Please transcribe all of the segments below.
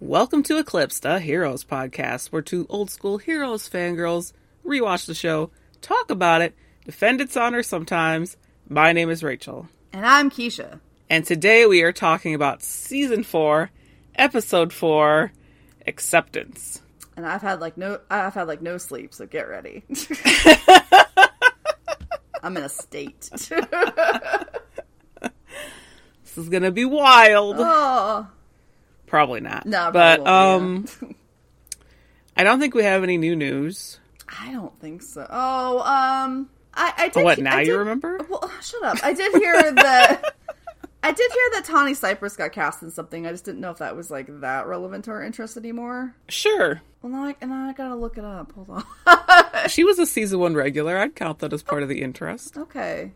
Welcome to Eclipse, the Heroes podcast, where two old school heroes fangirls rewatch the show, talk about it, defend its honor sometimes. My name is Rachel. And I'm Keisha. And today we are talking about season four, episode four, acceptance. And I've had like no I've had like no sleep, so get ready. I'm in a state. This is gonna be wild. oh. Probably not. No, but probably um, I don't think we have any new news. I don't think so. Oh, um I, I did what now? did- You remember? Well, shut up. I did hear that I did hear that Tawny Cypress got cast in something. I just didn't know if that was like that relevant to our interest anymore. Sure. Well, now I, and now I gotta look it up. Hold on. She was a season one regular. I'd count that as part of the interest. okay.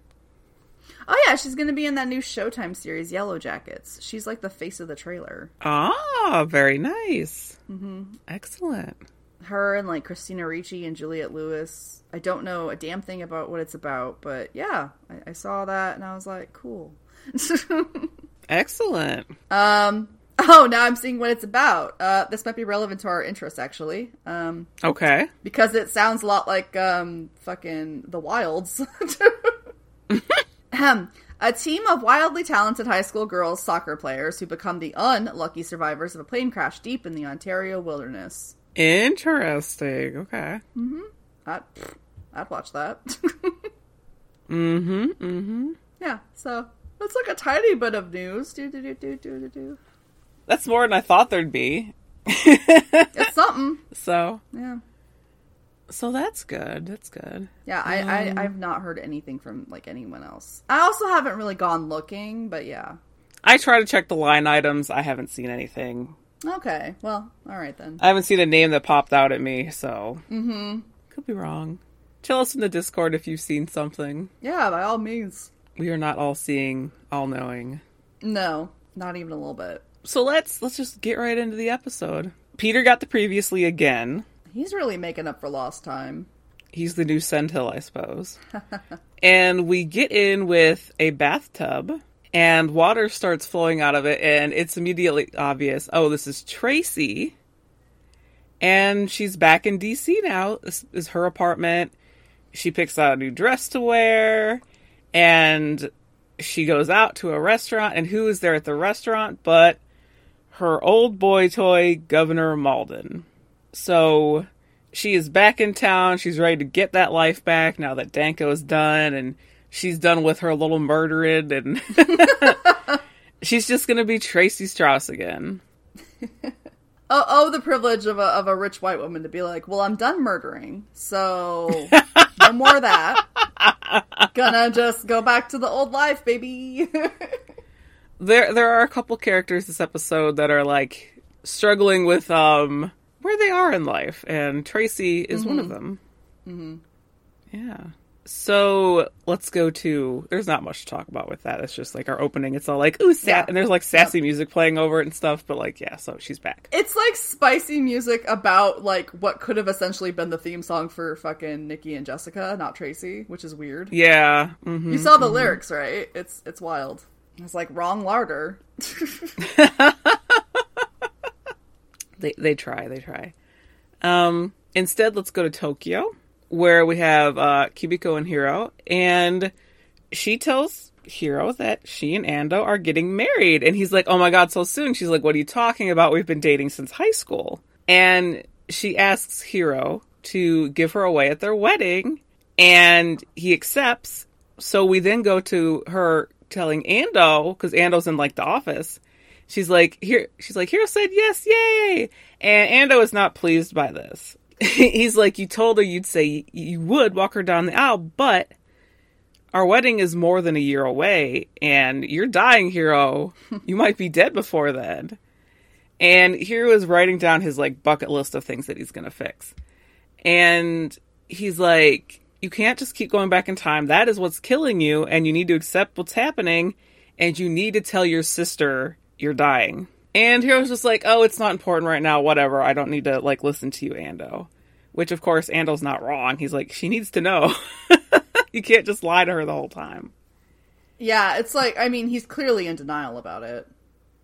Oh yeah, she's gonna be in that new Showtime series, Yellow Jackets. She's like the face of the trailer. Ah, very nice. Mm-hmm. Excellent. her and like Christina Ricci and Juliette Lewis. I don't know a damn thing about what it's about, but yeah, I, I saw that and I was like, cool. Excellent. um, oh, now I'm seeing what it's about. Uh, this might be relevant to our interests actually, um, Okay. because it sounds a lot like um, fucking The Wilds. A team of wildly talented high school girls soccer players who become the unlucky survivors of a plane crash deep in the Ontario wilderness. Interesting. Okay. Mm-hmm. I'd, I'd watch that. Mm-hmm. Mm-hmm. yeah, so that's like a tiny bit of news. Do do do do do do. That's more than I thought there'd be. It's something. So, Yeah, so that's good. That's good. yeah. I, I I've not heard anything from like anyone else. I also haven't really gone looking, but yeah. I try to check the line items. I haven't seen anything. Okay, well, all right then. I haven't seen a name that popped out at me, so mm-hmm. could be wrong. Tell us in the Discord if you've seen something. Yeah, by all means. We are not all seeing, all knowing. No, not even a little bit. So let's let's just get right into the episode. Peter got the previously again. He's really making up for lost time. He's the new Sandhill, I suppose. and we get in with a bathtub, and water starts flowing out of it, and it's immediately obvious. Oh, this is Tracy, and she's back in DC now. This is her apartment. She picks out a new dress to wear, and she goes out to a restaurant. And who is there at the restaurant but her old boy toy, Governor Malden? So she is back in town. She's ready to get that life back now that Danko is done and she's done with her little murdering and she's just gonna be Tracy Strauss again. Oh, oh, the privilege of a of a rich white woman to be like, well, I'm done murdering, so no more of that. Gonna just go back to the old life, baby. There there are a couple characters this episode that are like struggling with um where they are in life and Tracy is one of them. Mm-hmm. Yeah. So let's go to. There's not much to talk about with that. It's just like our opening. It's all like ooh, sa-, Yeah. and there's like sassy music playing over it and stuff. But like, yeah, so she's back. It's like spicy music about like what could have essentially been the theme song for fucking Nikki and Jessica, not Tracy, which is weird. Yeah. hmm You saw the lyrics, right? It's it's wild. It's like wrong larder. They they try. They try. Um. Instead, let's go to Tokyo, where we have uh, Kimiko and Hiro, and she tells Hiro that she and Ando are getting married, and he's like, "Oh my god, so soon!" She's like, "What are you talking about? We've been dating since high school." And she asks Hiro to give her away at their wedding, and he accepts. So we then go to her telling Ando because Ando's in like the office. She's like, here. She's like, Hiro said yes, yay! And Ando is not pleased by this. He's like, you told her you'd say you would walk her down the aisle, but our wedding is more than a year away, and you're dying, Hiro. you might be dead before then. And Hiro is writing down his like bucket list of things that he's gonna fix. And he's like, you can't just keep going back in time. That is what's killing you, and you need to accept what's happening, and you need to tell your sister you're dying. And Hiro's just like, oh, it's not important right now, whatever. I don't need to like listen to you, Ando. Which of course Ando's not wrong. He's like, she needs to know. you can't just lie to her the whole time. Yeah, it's like I mean he's clearly in denial about it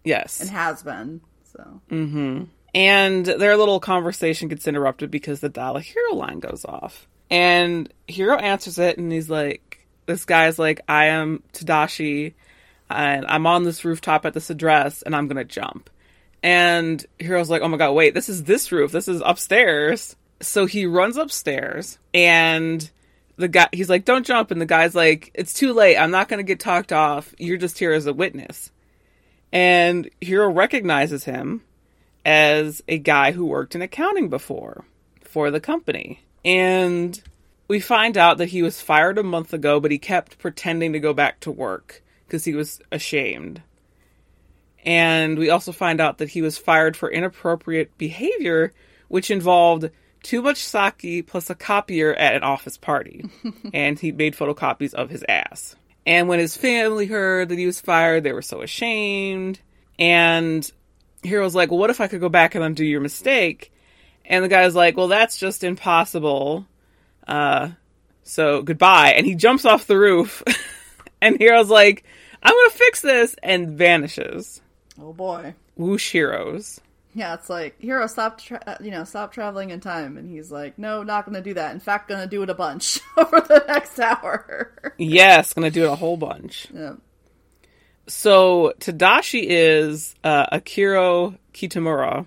Yes. and has been. So So And their little conversation gets interrupted because the dial a hero line goes off. And Hiro answers it and he's like, this guy's like, I am Tadashi and I'm on this rooftop at this address and I'm going to jump. And Hiro's like, oh my god, wait, this is this roof. This is upstairs. So he runs upstairs and the guy, he's like, don't jump. And the guy's like, it's too late. I'm not going to get talked off. You're just here as a witness. And Hiro recognizes him as a guy who worked in accounting before for the company. And we find out that he was fired a month ago, but he kept pretending to go back to work because he was ashamed. And we also find out that he was fired for inappropriate behavior, which involved too much sake plus a copier at an office party. and he made photocopies of his ass. And when his family heard that he was fired, they were so ashamed. And Hiro's like, well, what if I could go back and undo your mistake? And the guy's like, well, that's just impossible. Uh, so goodbye. And he jumps off the roof. and Hiro's like, I'm going to fix this and vanishes. oh boy. Whoosh Heroes. Yeah, it's like Hiro stop, tra- uh, you know, stop traveling in time, and he's like, no, not gonna do that. In fact, gonna do it a bunch over the next hour. Yes, going to do it a whole bunch. yeah. So Tadashi is uh, Akihiro Kitamura,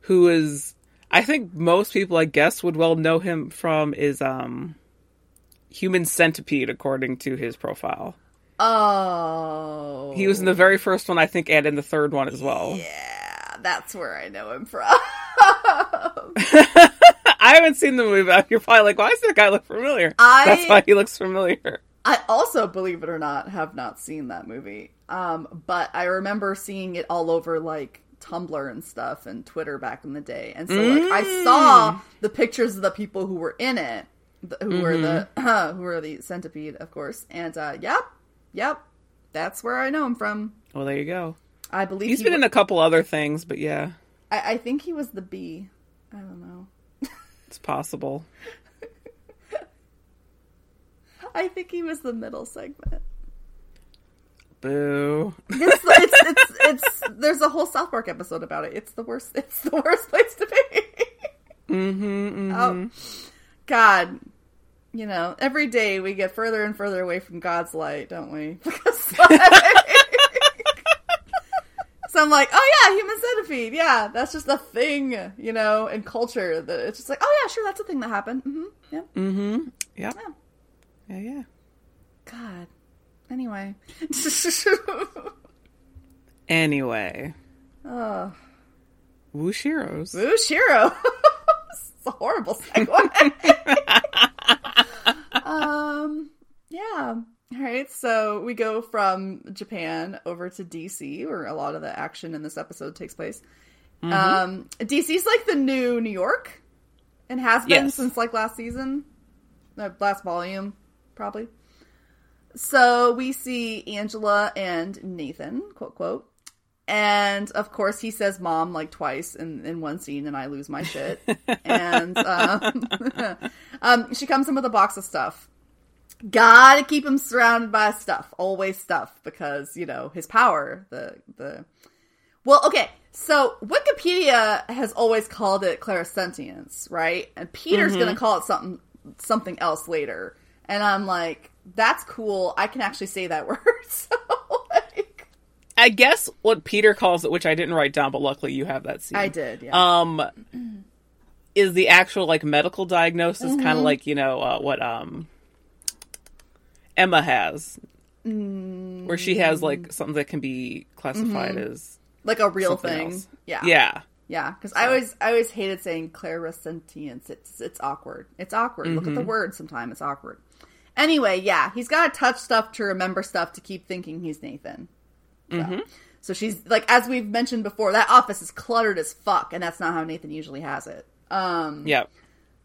who is I think most people I guess would well know him from is um Human Centipede according to his profile. Oh, He was in the very first one I think and in the third one as well. yeah, that's where I know him from. I haven't seen the movie, but you're probably like, why does that guy look familiar? I- That's why he looks familiar. I also, believe it or not, have not seen that movie. Um, but I remember seeing it all over like Tumblr and stuff and Twitter back in the day. And so like I saw the pictures of the people who were in it, who were the who were the centipede, of course. And uh, yep, yep, that's where I know him from. Well, there you go. I believe He's he been wa- in a couple other things, but yeah, I, I think he was the bee. I don't know. it's possible. I think he was the middle segment. Boo. It's, it's, it's, it's, there's a whole South Park episode about it. It's the worst. It's the worst place to be. Mm-hmm, Oh, God. You know, every day we get further and further away from God's light, don't we? Because, so I'm like, oh yeah, human centipede. Yeah, that's just a thing, you know, in culture that it's just like, oh yeah, sure, that's a thing that happened. Mm-hmm. Yeah. Mm-hmm. Yep. Yeah. Yeah, yeah. God. Anyway. Anyway, oh. Whoosh Heroes. Ooh, Shiro. it's a horrible segue. Yeah. All right. So we go from Japan over to DC, where a lot of the action in this episode takes place. Um, DC's like the new New York, and has been Yes. since like last season, uh, last volume, probably. So we see Angela and Nathan, quote quote. And of course, he says "mom" like twice in, in one scene, and I lose my shit. and um, um, she comes in with a box of stuff. Gotta keep him surrounded by stuff, always stuff, because you know his power. The the well, okay. So Wikipedia has always called it clairsentience, right? And Peter's gonna call it something something else later. And I'm like, that's cool. I can actually say that word. so like, I guess what Peter calls it, which I didn't write down, but luckily you have that scene. I did. Yeah. Um, is the actual like medical diagnosis kind Mm-hmm. of like you know uh, what um Emma has, Mm. where she has like something that can be classified as like a real thing. else. Yeah. yeah. Yeah, because I always I always hated saying clairsentience. It's it's awkward. It's awkward. Look at the word. Sometime it's awkward. Anyway, yeah, he's got to touch stuff to remember stuff to keep thinking he's Nathan. So, so she's like, as we've mentioned before, that office is cluttered as fuck, and that's not how Nathan usually has it. Um, Yep.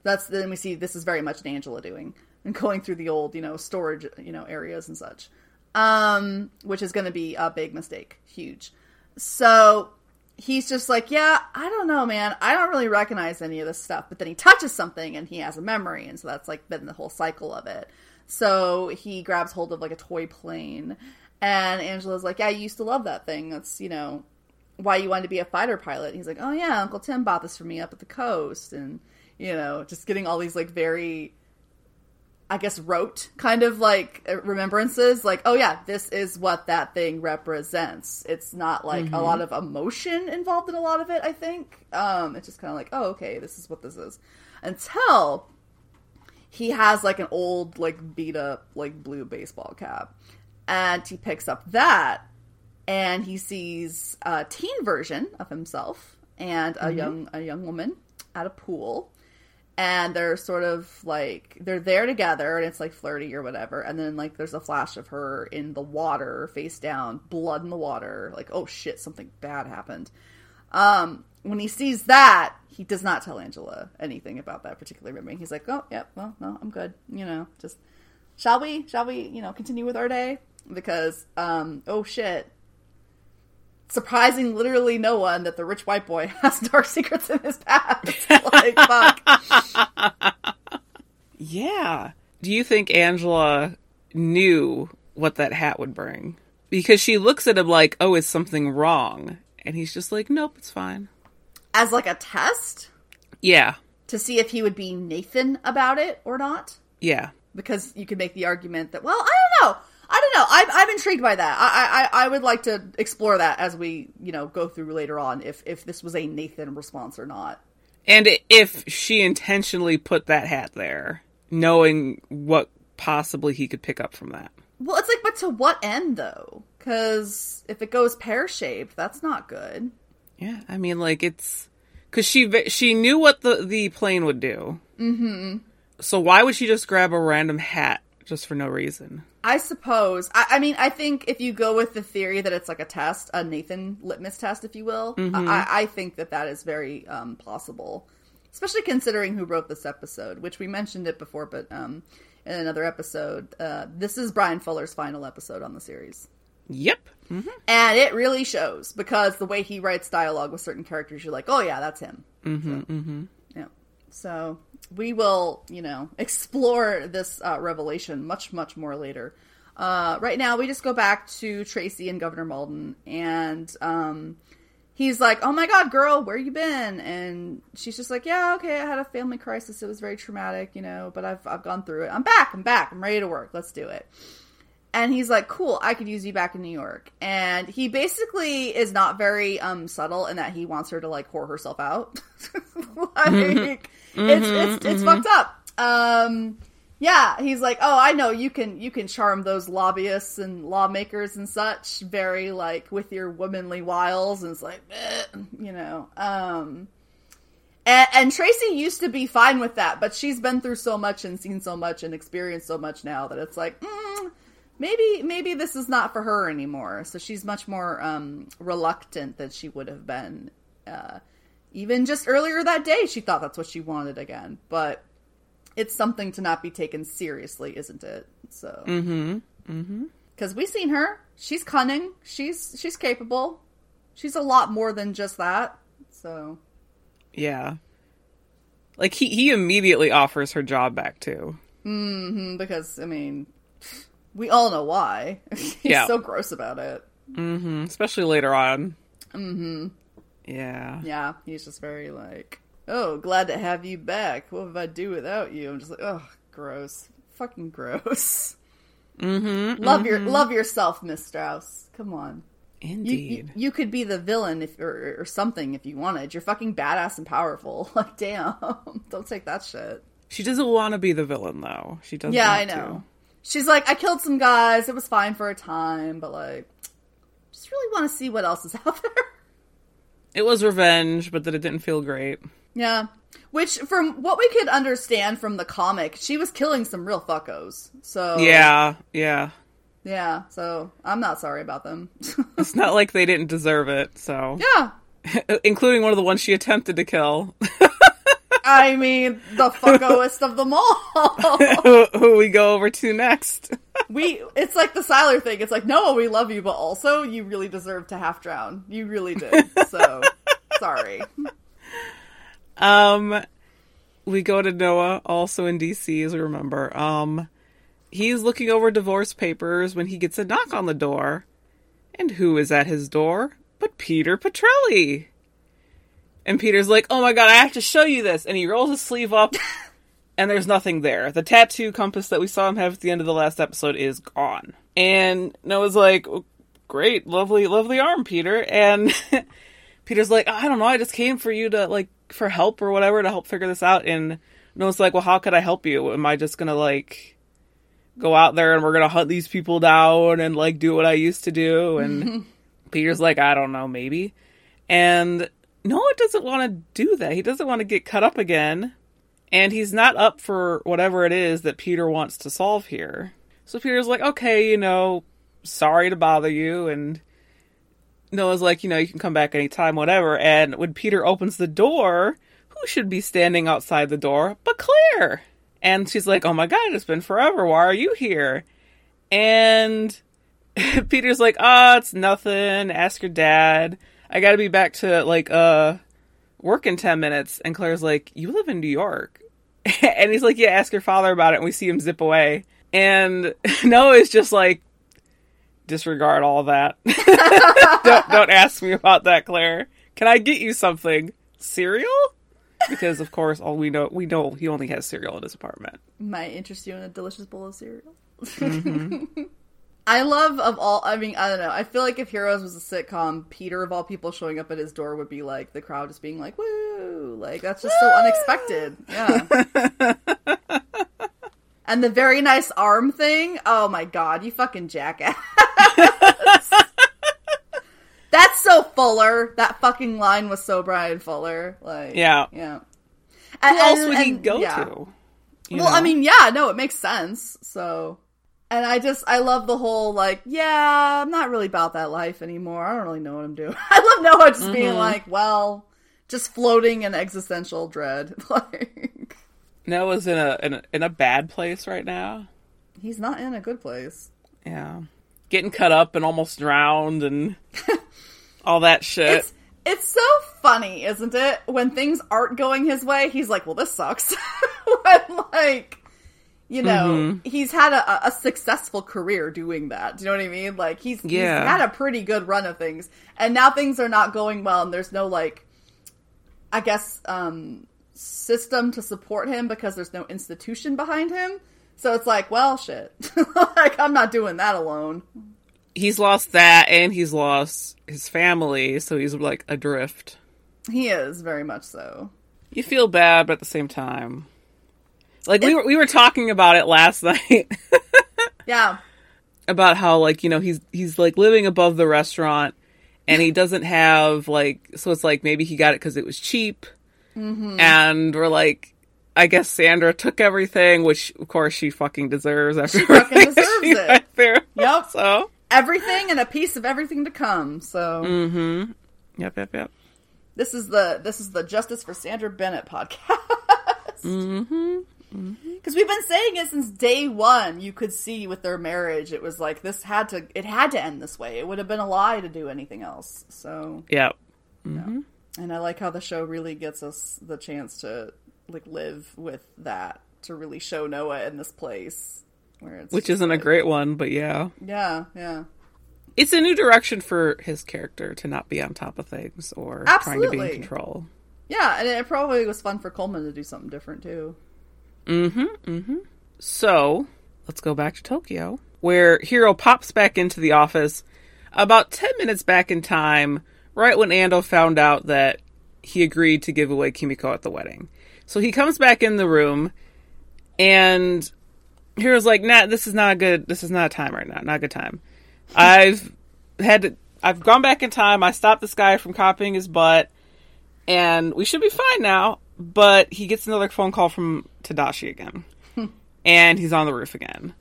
that's then we see this is very much an Angela doing and going through the old you know storage you know areas and such, um, which is going to be a big mistake, huge. So he's just like, yeah, I don't know, man. I don't really recognize any of this stuff. But then he touches something and he has a memory, and so that's like been the whole cycle of it. So he grabs hold of like a toy plane, and Angela's like, yeah, you used to love that thing. That's you know why you wanted to be a fighter pilot. And he's like, oh yeah, Uncle Tim bought this for me up at the coast, and you know, just getting all these like very, I guess, rote kind of like remembrances. Like, oh yeah, this is what that thing represents. It's not like mm-hmm. a lot of emotion involved in a lot of it. I think um, it's just kind of like, oh okay, this is what this is. Until he has like an old like beat up like blue baseball cap, and he picks up that and he sees a teen version of himself and a mm-hmm. young a young woman at a pool and they're sort of like they're there together and it's like flirty or whatever and then like there's a flash of her in the water face down blood in the water like oh shit something bad happened. Um when he sees that he does not tell angela anything about that particular memory. He's like oh yep yeah, well no i'm good you know just shall we shall we you know continue with our day? Because um oh shit surprising literally no one that the rich white boy has dark secrets in his past. like, fuck. Yeah. Do you think Angela knew what that hat would bring? Because she looks at him like, oh, is something wrong? And he's just like, nope, it's fine. As like a test? Yeah. To see if he would be Nathan about it or not? Yeah. Because you could make the argument that, well, I don't know. I don't know. I'm, I'm intrigued by that. I, I I would like to explore that as we you know go through later on. If if this was a Nathan response or not, and if she intentionally put that hat there, knowing what possibly he could pick up from that. Well, it's like, but to what end though? Because if it goes pear shaped, that's not good. Yeah, I mean, like it's because she she knew what the the plane would do. Mm-hmm. So why would she just grab a random hat just for no reason? I suppose. I, I, mean, I think if you go with the theory that it's like a test, a Nathan litmus test, if you will, mm-hmm. I, I, think that that is very um, possible, especially considering who wrote this episode, which we mentioned it before, but um, in another episode, uh, this is Brian Fuller's final episode on the series. Yep. Mm-hmm. And it really shows because the way he writes dialogue with certain characters, you're like, oh yeah, that's him. Mm-hmm, so, mm-hmm. Yeah. So we will, you know, explore this uh, revelation much, much more later. Uh, right now, we just go back to Tracy and Governor Malden, and um, he's like, "Oh my God, girl, where you been?" And she's just like, "Yeah, okay, I had a family crisis. It was very traumatic, you know, but I've I've gone through it. I'm back. I'm back. I'm ready to work. Let's do it." And he's like, "Cool, I could use you back in New York." And he basically is not very um, subtle in that he wants her to like whore herself out. like Mm-hmm, it's it's it's mm-hmm. fucked up. Um, yeah, he's like, oh, I know you can you can charm those lobbyists and lawmakers and such very like with your womanly wiles, and it's like, eh, you know. Um, and, and, Tracy used to be fine with that, but she's been through so much and seen so much and experienced so much now that it's like, mm, maybe maybe this is not for her anymore. So she's much more um, reluctant than she would have been. Uh, even just earlier that day, she thought that's what she wanted again. But it's something to not be taken seriously, isn't it? So. Mm-hmm. Mm-hmm. Because we've seen her. She's cunning. She's she's capable. She's a lot more than just that. So. Yeah. Like he he immediately offers her job back too. Mm-hmm. Because I mean, we all know why. He's yeah. so gross about it. Mm-hmm. Especially later on. Mm-hmm. Yeah. Yeah, he's just very like, oh, glad to have you back. What would I do without you? I'm just like, oh, gross, fucking gross. Mm-hmm. Love mm-hmm. your love yourself, Miss Strauss. Come on. Indeed. You, you, you, could be the villain if or, or something if you wanted. You're fucking badass and powerful. Like, damn, don't take that shit. She doesn't want to be the villain though. She doesn't. Yeah, I know. To. She's like, I killed some guys. It was fine for a time, but like, just really want to see what else is out there. It was revenge, but that it didn't feel great. Yeah. Which, from what we could understand from the comic, she was killing some real fuckos. So yeah, yeah, yeah. So I'm not sorry about them. it's not like they didn't deserve it. So yeah, including one of the ones she attempted to kill. I mean, the fuckoest of them all. who, we go over to next? we it's like the Sylar thing. It's like, no, we love you, but also you really deserve to half drown. You really did. So sorry. Um we go to Noah also in DC as we remember. Um he's looking over divorce papers when he gets a knock on the door. And who is at his door? but Peter Petrelli. And Peter's like, oh my god, I have to show you this. And he rolls his sleeve up, and there's nothing there. The tattoo compass that we saw him have at the end of the last episode is gone. And Noah's like, "Oh, great, lovely, lovely arm, Peter. And Peter's like, I don't know, I just came for you to, like, for help or whatever to help figure this out. And Noah's like, well, how could I help you? Am I just gonna, like, go out there and we're gonna hunt these people down and, like, do what I used to do? And Peter's like, I don't know, maybe. And Noah doesn't want to do that. He doesn't want to get cut up again. And he's not up for whatever it is that Peter wants to solve here. So Peter's like, okay, you know, sorry to bother you. And Noah's like, you know, you can come back anytime, whatever. And when Peter opens the door, who should be standing outside the door but Claire? And she's like, oh my God, it's been forever. Why are you here? And Peter's like, oh, it's nothing. Ask your dad. I gotta be back to like uh work in ten minutes. And Claire's like, You live in New York. and he's like, Yeah, ask your father about it and we see him zip away. And Noah's just like disregard all that. don't don't ask me about that, Claire. Can I get you something? Cereal? Because of course all we know we know he only has cereal in his apartment. Might interest you in a delicious bowl of cereal. Mm-hmm. I love of all. I mean, I don't know. I feel like if Heroes was a sitcom, Peter of all people showing up at his door would be like the crowd just being like, "Woo!" Like that's just so unexpected. Yeah. and the very nice arm thing. Oh my god, you fucking jackass! that's so Fuller. That fucking line was so Brian Fuller. Like, Yeah. yeah. Who And, else and- would he and- go yeah. to? Well, I mean, yeah, no, it makes sense. So, and I just, I love the whole like, yeah, I'm not really about that life anymore. I don't really know what I'm doing. I love Noah just being Mm-hmm. like, well, just floating in existential dread. like, Noah's in a, in a in a bad place right now. he's not in a good place. Yeah. Getting cut up and almost drowned and all that shit. It's it's so funny, isn't it? When things aren't going his way, he's like, well, this sucks. when like. You know, Mm-hmm. he's had a, a successful career doing that. Do you know what I mean? Like he's, Yeah. he's had a pretty good run of things, and now things are not going well, and there's no like, I guess, um, system to support him because there's no institution behind him. So it's like, well, shit. like I'm not doing that alone. he's lost that and he's lost his family, so he's like adrift. He is very much so. You feel bad, but at the same time. Like we were we were talking about it last night Yeah, about how like, you know, he's he's like living above the restaurant and he doesn't have like so it's like maybe he got it cuz it was cheap. Mm-hmm. And we're like I guess Sandra took everything, which of course she fucking deserves after fucking everything deserves she it. through. Yep. So, everything and a piece of everything to come. So Mm. yep, yep, yep. this is the this is the Justice for Sandra Bennett podcast. Mm-hmm. Because we've been saying it since day one. You could see with their marriage, it was like this had to it had to end this way. It would have been a lie to do anything else. So, Yep. and I like how the show really gets us the chance to like live with that to really show Noah in this place where it's Which isn't a great one, but yeah. Yeah, yeah. It's a new direction for his character to not be on top of things or trying to be in control. Yeah, and it probably was fun for Coleman to do something different too. Mm-hmm. Mm-hmm. So, let's go back to Tokyo, where Hiro pops back into the office about 10 minutes back in time, right when Ando found out that he agreed to give away Kimiko at the wedding. So he comes back in the room, and Hiro's like, nah, this is not a good, this is not a time right now, not a good time. I've had to, I've gone back in time, I stopped this guy from copying his butt, and we should be fine now. But he gets another phone call from Tadashi again, hmm. and he's on the roof again.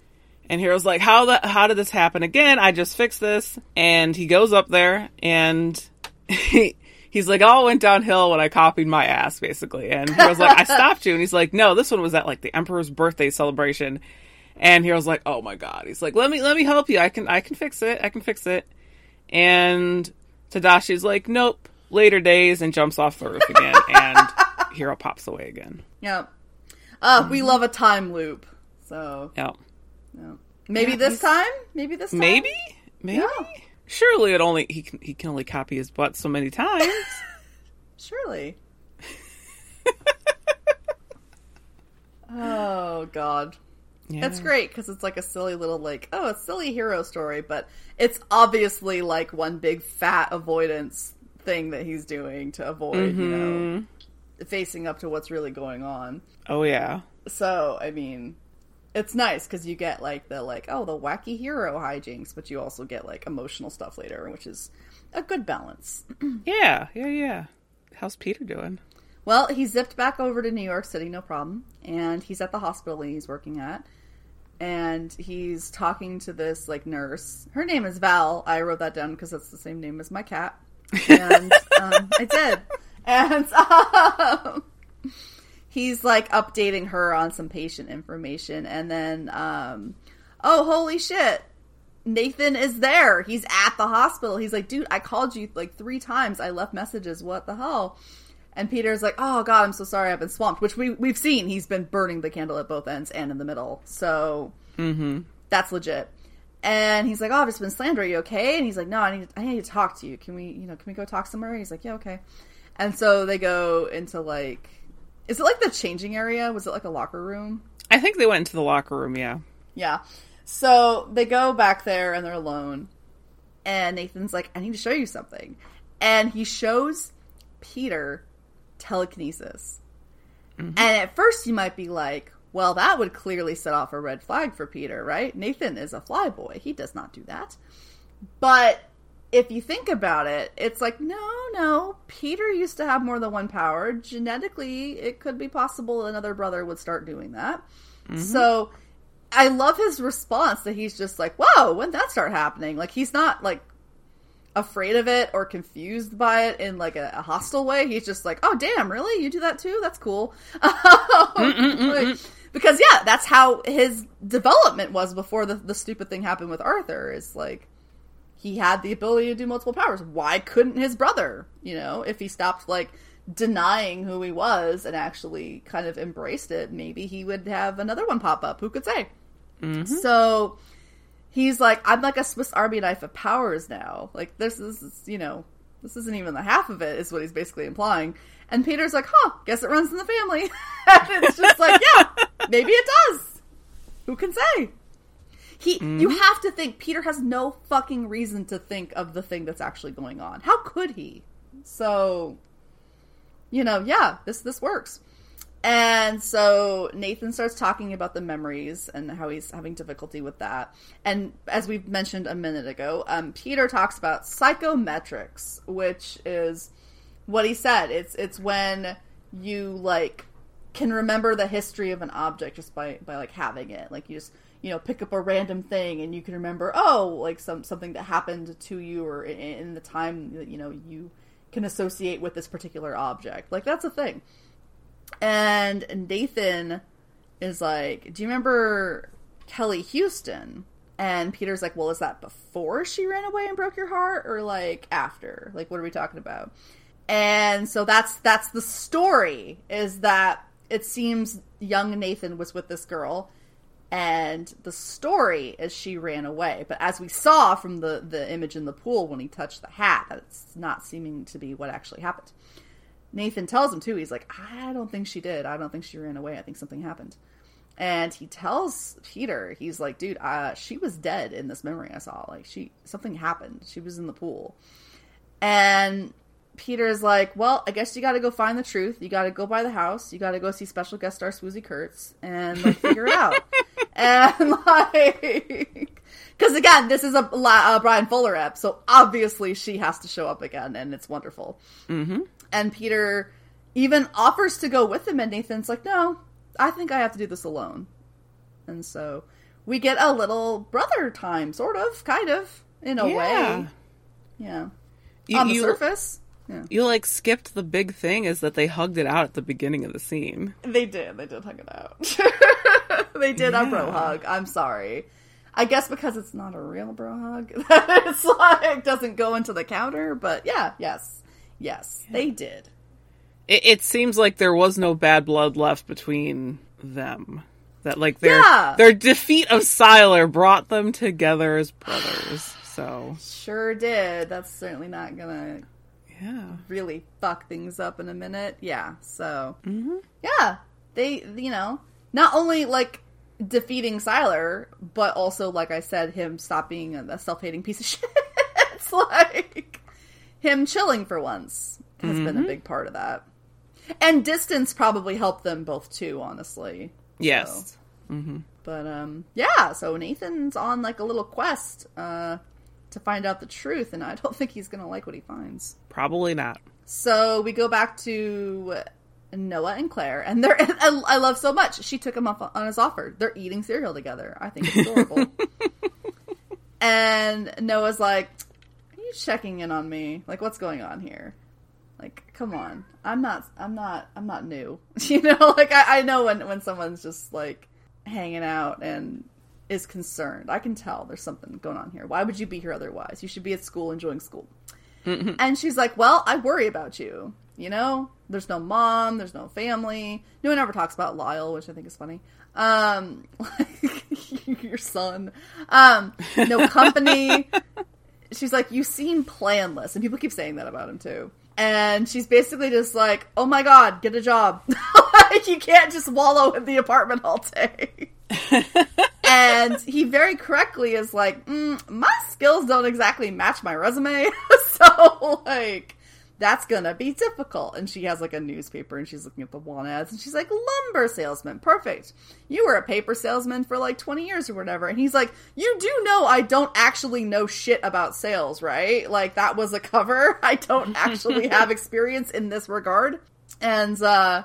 And Hiro's like, "How the how did this happen again? I just fixed this." And he goes up there, and he, he's like, "All went downhill when I copied my ass, basically." And he was like, "I stopped you," and he's like, "No, this one was at like the Emperor's birthday celebration." And he was like, "Oh my god!" He's like, "Let me let me help you. I can I can fix it. I can fix it." And Tadashi's like, "Nope." Later days, and jumps off the roof again, and Hiro pops away again. Yeah. Uh, we love a time loop. So Yeah. yeah. maybe Yeah, this he's- time. Maybe this time. Maybe? Maybe? Yeah. Surely it only he can he can only copy his butt so many times. Surely. oh god. Yeah. It's great because it's like a silly little like oh a silly hero story, but it's obviously like one big fat avoidance thing that he's doing to avoid you know mm-hmm. facing up to what's really going on. Oh yeah. So I mean, it's nice because you get like the like oh the wacky hero hijinks, but you also get like emotional stuff later, which is a good balance. Yeah, yeah, yeah. How's Peter doing? Well, he zipped back over to New York City, no problem. And he's at the hospital he's working at. And he's talking to this like nurse. Her name is Val. I wrote that down because that's the same name as my cat. And um, I did. And um, he's like updating her on some patient information. And then, um, oh, holy shit. Nathan is there. He's at the hospital. He's like, dude, I called you like three times. I left messages. What the hell? And Peter's like, "Oh God, I'm so sorry. I've been swamped." Which we we've seen. He's been burning the candle at both ends and in the middle. So that's legit. And he's like, "Oh, I've just been slandered. Are you okay?" And he's like, "No, I need I need to talk to you. Can we, you know, can we go talk somewhere?" He's like, "Yeah, okay." And so they go into like, is it like the changing area? Was it like a locker room? I think they went into the locker room. Yeah. Yeah. So they go back there and they're alone. And Nathan's like, I need to show you something. And he shows Peter telekinesis. Mm-hmm. And at first you might be like, well, that would clearly set off a red flag for Peter, right? Nathan is a flyboy. He does not do that. But if you think about it, it's like, no, no. Peter used to have more than one power. Genetically, it could be possible another brother would start doing that. Mm-hmm. So I love his response that he's just like, whoa, when that start happening? Like, he's not like afraid of it or confused by it in like a, a hostile way. He's just like, oh, damn, really? You do that too? That's cool. Mm, mm, mm, like, because, yeah, that's how his development was before the, the stupid thing happened with Arthur. Is like, he had the ability to do multiple powers. Why couldn't his brother, you know, if he stopped like denying who he was and actually kind of embraced it, maybe he would have another one pop up. Who could say? Mm-hmm. So he's like, I'm like a Swiss Army knife of powers now. Like this is, you know, this isn't even the half of it, is what he's basically implying. And Peter's like, huh, guess it runs in the family. and it's just like, yeah, maybe it does. Who can say? He, you have to think Peter has no fucking reason to think of the thing that's actually going on. How could he? So, you know, yeah, this this works. And so Nathan starts talking about the memories and how he's having difficulty with that. And as we mentioned a minute ago, um, Peter talks about psychometrics, which is what he said. It's it's when you like can remember the history of an object just by by like having it. Like you just you know pick up a random thing and you can remember oh like some something that happened to you or in, in the time that you know you can associate with this particular object. Like that's a thing. And Nathan is like, "Do you remember Kelly Houston?" And Peter's like, "Well, is that before she ran away and broke your heart, or like after? Like, what are we talking about?" And so that's that's the story. Is that it seems young Nathan was with this girl, and the story is she ran away. But as we saw from the the image in the pool when he touched the hat, that's not seeming to be what actually happened. Nathan tells him too. He's like, I don't think she did. I don't think she ran away. I think something happened. And he tells Peter, he's like, dude, uh, she was dead in this memory I saw. Like she something happened. She was in the pool. And Peter's like, well, I guess you got to go find the truth. You got to go by the house. You got to go see special guest star Swoosie Kurtz and like figure it out. And like, because again, this is a, a Brian Fuller ep, so obviously she has to show up again, and it's wonderful. Mm-hmm. And Peter even offers to go with him, and Nathan's like, no, I think I have to do this alone. And so we get a little brother time, sort of, kind of, in a Yeah. way. Yeah. You, On the you- surface. Yeah. you like skipped the big thing is that they hugged it out at the beginning of the scene. They did. They did hug it out. they did a bro hug. I'm sorry. I guess because it's not a real bro hug, it's like doesn't go into the counter. But yeah, yes, yes, they did. It, it seems like there was no bad blood left between them. That like their Yeah. their defeat of Sylar brought them together as brothers. So Sure did. That's certainly not gonna yeah, really fuck things up in a minute. Yeah. So hmm yeah, they you know not only like defeating Sylar, but also like I said, him stopping a self-hating piece of shit. it's like him chilling for once has been a big part of that. And distance probably helped them both too, honestly. yes, But um yeah, so Nathan's on like a little quest uh to find out the truth and I don't think he's going to like what he finds. probably not. So we go back to Noah and Claire, and they're I, I love so much. She took him up on his offer. They're eating cereal together. I think it's adorable. and Noah's like, "Are you checking in on me? Like, what's going on here? Like, come on. I'm not. I'm not. I'm not new. You know, like I, I know when when someone's just like hanging out and is concerned. I can tell there's something going on here. Why would you be here otherwise? You should be at school enjoying school." And she's like, Well, I worry about you. You know, there's no mom, there's no family. No one ever talks about Lyle, which I think is funny. Um, like your son. Um, no company. she's like, You seem planless. And people keep saying that about him too. And she's basically just like, Oh my god, get a job. like, you can't just wallow in the apartment all day and he very correctly is like, mm, my skills don't exactly match my resume, so like that's gonna be difficult. And she has like a newspaper and she's looking at the want ads and she's like, lumber salesman, perfect. You were a paper salesman for like twenty years or whatever. And he's like, you do know I don't actually know shit about sales, right? Like that was a cover. I don't actually have experience in this regard. And uh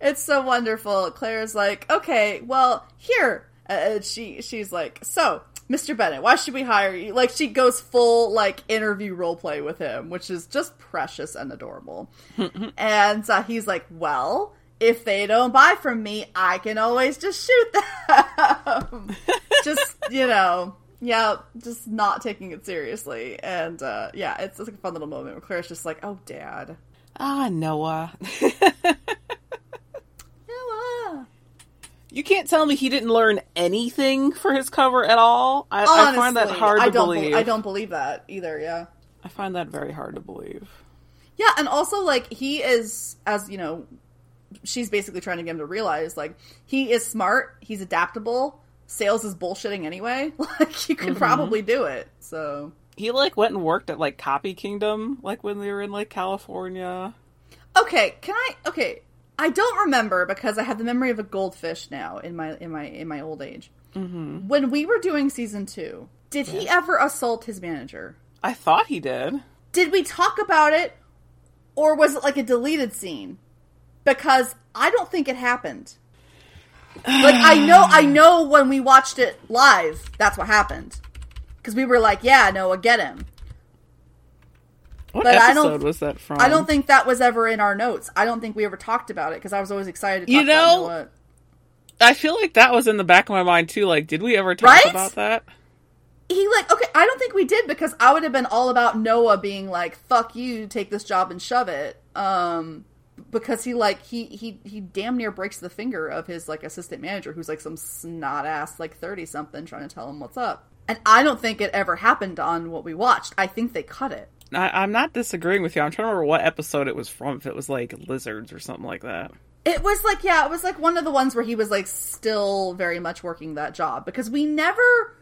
it's so wonderful. Claire's like, okay, well, here. Uh, she she's like, so, Mr. Bennett, why should we hire you? Like, she goes full like interview role play with him, which is just precious and adorable. and uh, he's like, well, if they don't buy from me, I can always just shoot them. just you know. Yeah, just not taking it seriously, and uh, yeah, it's, it's like a fun little moment where Claire's just like, "Oh, Dad, Ah, Noah. Noah." you can't tell me he didn't learn anything for his cover at all. I, I find that Honestly, hard I to don't believe. I don't believe that either. Yeah, I find that very hard to believe. yeah, and also like he is, as you know, she's basically trying to get him to realize like he is smart, he's adaptable. Sales is bullshitting anyway. Like you could Mm-hmm. probably do it. So He like went and worked at like Copy Kingdom, like when they were in like California. okay, can I? Okay, I don't remember because I have the memory of a goldfish now in my in my in my old age. Mm-hmm. When we were doing season two, did he ever assault his manager? I thought he did. did we talk about it or was it like a deleted scene because i don't think it happened like i know i know when we watched it live that's what happened because we were like yeah noah get him What But I don't- was that from? i don't think that was ever in our notes i don't think we ever talked about it because i was always excited to talk You know- I feel like that was in the back of my mind too. Like, did we ever talk Right? about that? he like okay i don't think we did because i would have been all about noah being like fuck you take this job and shove it um because he like he he he damn near breaks the finger of his like assistant manager who's like some snot ass like 30 something trying to tell him what's up and i don't think it ever happened on what we watched i think they cut it I, I'm not disagreeing with you. I'm trying to remember what episode it was from. If it was like lizards or something like that. It was like, yeah, it was like one of the ones where he was like still very much working that job because we never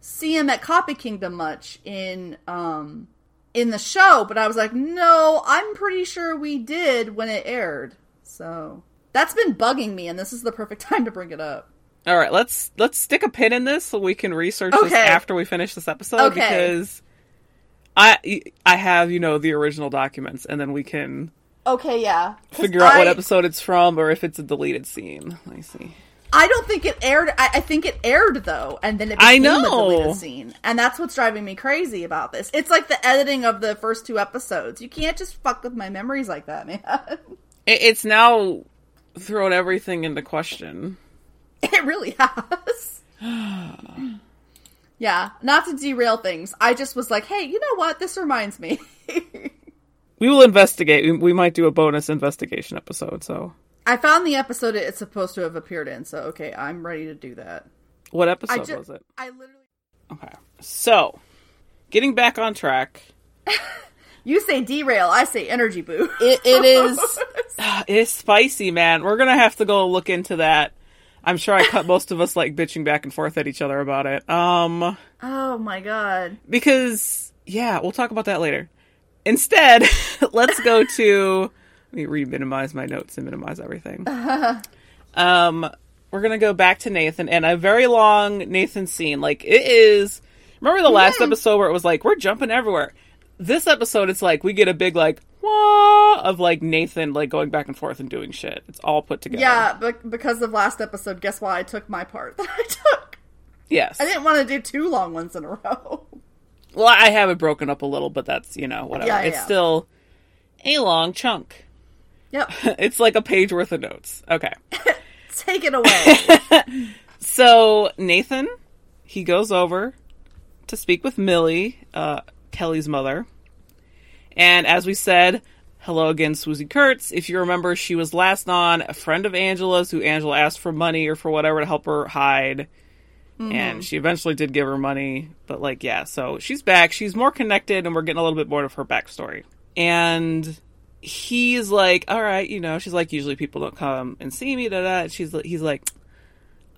see him at Copy Kingdom much in um in the show, but I was like, no, I'm pretty sure we did when it aired. So that's been bugging me, and this is the perfect time to bring it up. All right, let's let's stick a pin in this so we can research this after we finish this episode Okay. because I I have you know the original documents and then we can Okay, yeah, figure out what episode it's from or if it's a deleted scene. Let me see. I don't think it aired. I, I think it aired though, and then it became I a know. deleted scene, and that's what's driving me crazy about this. It's like the editing of the first two episodes. You can't just fuck with my memories like that, man. It, it's now thrown everything into question. It really has. yeah, not to derail things. I just was like, hey, you know what? This reminds me. We will investigate. We, we might do a bonus investigation episode. So, I found the episode it's supposed to have appeared in, so okay, I'm ready to do that. what episode just, was it? I literally. Okay. So, getting back on track. You say derail, I say energy boo. It, it is it is spicy, man. We're gonna have to go look into that. I'm sure I cut most of us like bitching back and forth at each other about it. Um, oh my god. because yeah, we'll talk about that later. Instead, let's go to let me re-minimize my notes and minimize everything. um, we're gonna go back to Nathan and a very long Nathan scene. Like it is. Remember the last episode where it was like we're jumping everywhere. This episode, it's like we get a big like wah of like Nathan like going back and forth and doing shit. It's all put together. Yeah, but because of last episode, guess why I took my part that I took? Yes. I didn't want to do two long ones in a row. Well, I have it broken up a little, but that's you know whatever. Yeah, it's yeah. still a long chunk. Yep. it's like a page worth of notes. Okay. Take it away. So Nathan, he goes over to speak with Millie, uh, Kelly's mother. And as we said, hello again, Swoosie Kurtz. If you remember, she was last on a friend of Angela's who Angela asked for money or for whatever to help her hide. Mm-hmm. And she eventually did give her money. But, like, yeah, so she's back. She's more connected, and we're getting a little bit more of her backstory. And he's like, all right, you know, she's like, usually people don't come and see me, da da. She's, he's like,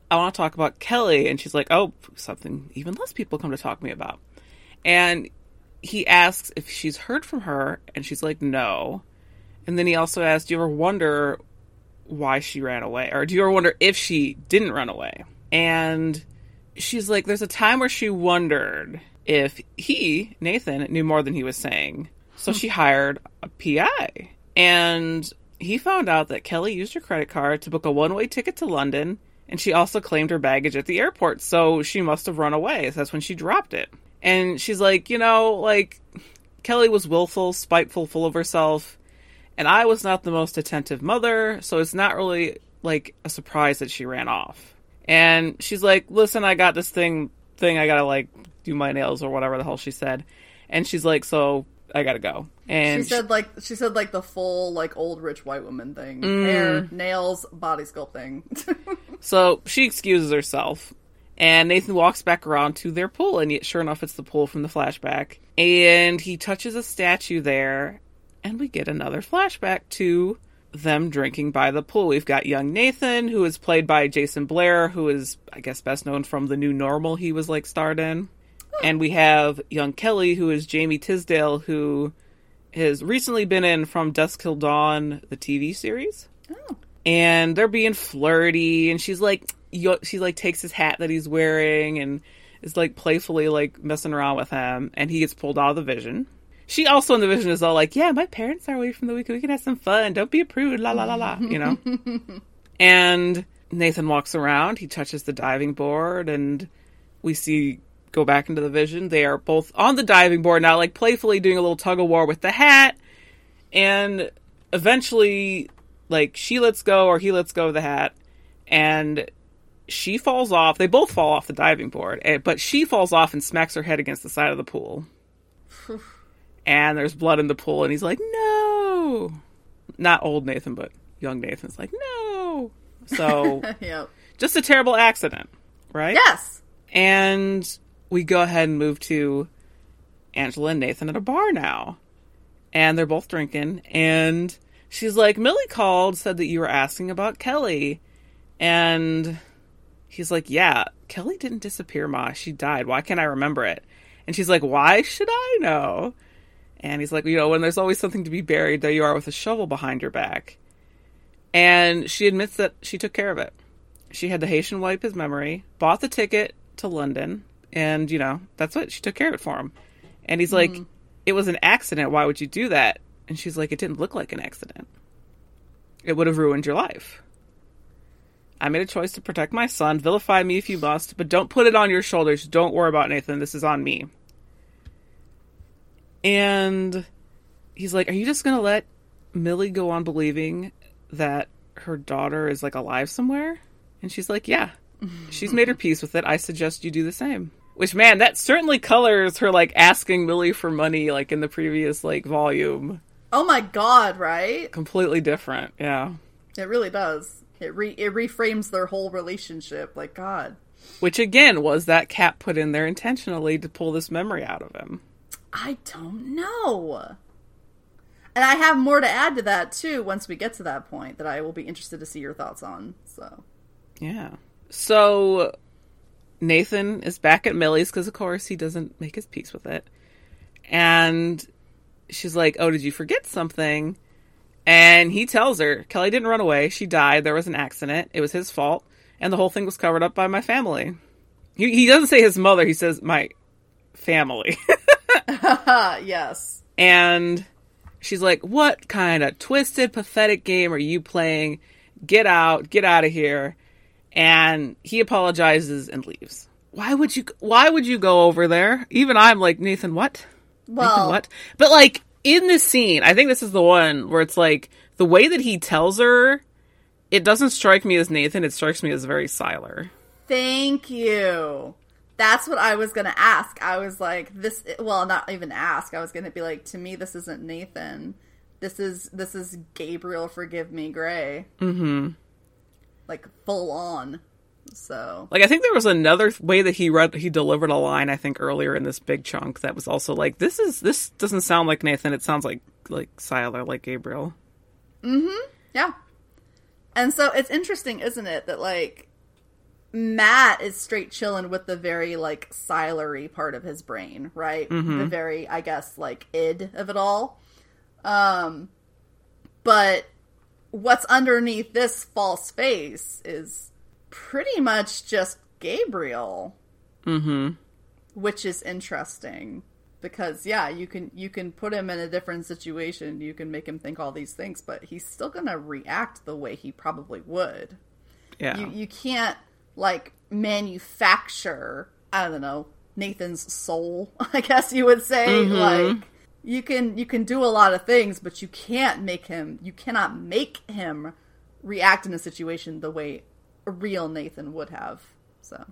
I want to talk about Kelly. And she's like, oh, something even less people come to talk to me about. And he asks if she's heard from her, and she's like, no. And then he also asks, do you ever wonder why she ran away? Or do you ever wonder if she didn't run away? And she's like, there's a time where she wondered if he, Nathan, knew more than he was saying. So hmm. she hired a PI. And he found out that Kelly used her credit card to book a one way ticket to London, and she also claimed her baggage at the airport. So she must have run away. So that's when she dropped it. And she's like, you know, like, Kelly was willful, spiteful, full of herself, and I was not the most attentive mother, so it's not really like a surprise that she ran off. And she's like, "Listen, I got this thing thing I got to like do my nails or whatever the hell she said." And she's like, "So, I got to go." And she said like she said like the full like old rich white woman thing. Mm. Hair, nails, body sculpting. So she excuses herself, and Nathan walks back around to their pool, and yet, sure enough, it's the pool from the flashback. And he touches a statue there, and we get another flashback to them drinking by the pool. We've got young Nathan, who is played by Jason Blair, who is, I guess, best known from the new normal he was like starred in. And we have young Kelly, who is Jamie Tisdale, who has recently been in From Dusk Till Dawn, the TV series oh. and they're being flirty and she's like she like takes his hat that he's wearing and is like playfully like messing around with him and he gets pulled out of the vision. She also in the vision is all like yeah my parents are away from the weekend we can have some fun. Don't be a prude. La la la la you know? And nathan walks around. He touches the diving board and we see go back into the vision. They are both on the diving board now like playfully doing a little tug of war with the hat. And eventually like she lets go or he lets go of the hat. And she falls off they both fall off the diving board eh, but she falls off and smacks her head against the side of the pool and there's blood in the pool and he's like no not old nathan but young nathan's like no so yep. just a terrible accident right Yes. and we go ahead and move to Angela and Nathan at a bar now. And they're both drinking. And she's like, Millie called, said that you were asking about Kelly. And he's like, Yeah, Kelly didn't disappear, Ma. She died. Why can't I remember it? And she's like, Why should I know? And he's like, You know, when there's always something to be buried, there you are with a shovel behind your back. And she admits that she took care of it. She had the Haitian wipe his memory, bought the ticket to London, and you know that's what she took care of it for him. And he's like, mm-hmm. "It was an accident. Why would you do that?" And she's like, "It didn't look like an accident. It would have ruined your life. I made a choice to protect my son. Vilify me if you must, but don't put it on your shoulders. Don't worry about Nathan. This is on me." And he's like, "Are you just gonna let Millie go on believing that her daughter is like alive somewhere?" And she's like, "Yeah." She's made her peace with it. I suggest you do the same. Which man, that certainly colors her like asking Millie for money like in the previous like volume. Oh my god, right? Completely different. Yeah. It really does. It re it reframes their whole relationship. Like God. Which again was that cat put in there intentionally to pull this memory out of him. I don't know. And I have more to add to that too once we get to that point that I will be interested to see your thoughts on. So, Yeah. So Nathan is back at Millie's because, of course, he doesn't make his peace with it. And she's like, Oh, did you forget something? And he tells her, Kelly didn't run away. She died. There was an accident. It was his fault. And the whole thing was covered up by my family. He, he doesn't say his mother, he says my family. yes. And she's like, What kind of twisted, pathetic game are you playing? Get out, get out of here. And he apologizes and leaves. Why would you why would you go over there? Even I'm like, Nathan, what? Nathan, Well, what? But like in this scene, I think this is the one where it's like the way that he tells her, it doesn't strike me as Nathan, it strikes me as very Sylar. thank you. That's what I was going to ask. I was like, this, well, not even ask. I was going to be like, to me, this isn't Nathan. This is, this is Gabriel, forgive me, Gray. Mm-hmm. Like, full on. So, Like I think there was another way that he read he delivered a line I think earlier in this big chunk that was also like this is this doesn't sound like Nathan it sounds like like Sylar like Gabriel. Mm-hmm. Yeah. And so it's interesting, isn't it, that like Matt is straight chilling with the very like silery part of his brain, right? The very, I guess, like id of it all. Um but what's underneath this false face is pretty much just Gabriel, Mm-hmm. which is interesting because yeah, you can you can put him in a different situation, you can make him think all these things, but he's still going to react the way he probably would. Yeah. You you can't like manufacture, I don't know, Nathan's soul, I guess you would say, Mm-hmm. like you can you can do a lot of things, but you can't make him you cannot make him react in a situation the way a real Nathan would have. So,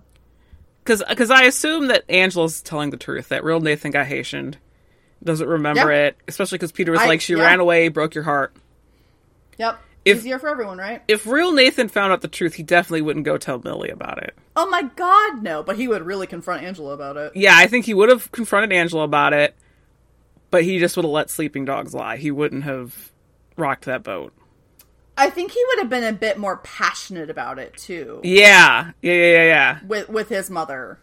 Cuz cuz I assume that Angela's telling the truth that real Nathan got Haitian. Doesn't remember Yeah. it, especially cuz Peter was I- like she yeah. ran away, broke your heart. yep. If- Easier for everyone, right? If real Nathan found out the truth, he definitely wouldn't go tell Millie about it. Oh my god, no! But he would really confront Angela about it. Yeah, I think he would have confronted Angela about it, but he just would have let sleeping dogs lie. He wouldn't have rocked that boat. I think he would have been a bit more passionate about it too, Yeah, yeah, yeah, yeah, yeah. with with his mother.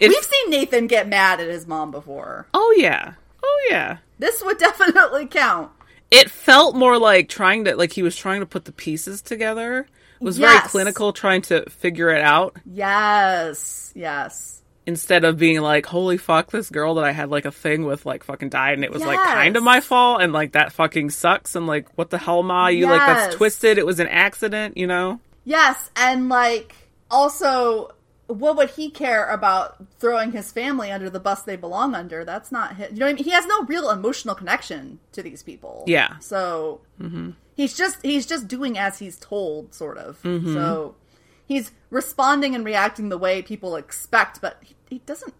It- We've seen Nathan get mad at his mom before. oh yeah, oh yeah. This would definitely count. It felt more like trying to like he was trying to put the pieces together. It was very clinical, trying to figure it out Yes, yes, instead of being like, "Holy fuck, this girl that I had like a thing with like fucking died," and it was like kind of my fault, and like that fucking sucks, and like what the hell, ma? You like that's twisted. It was an accident, you know. yes, and like also, what would he care about throwing his family under the bus they belong under? That's not his. You know what I mean? He has no real emotional connection to these people. Yeah. So mm-hmm. he's just he's just doing as he's told, sort of. Mm-hmm. So he's responding and reacting the way people expect, but he, doesn't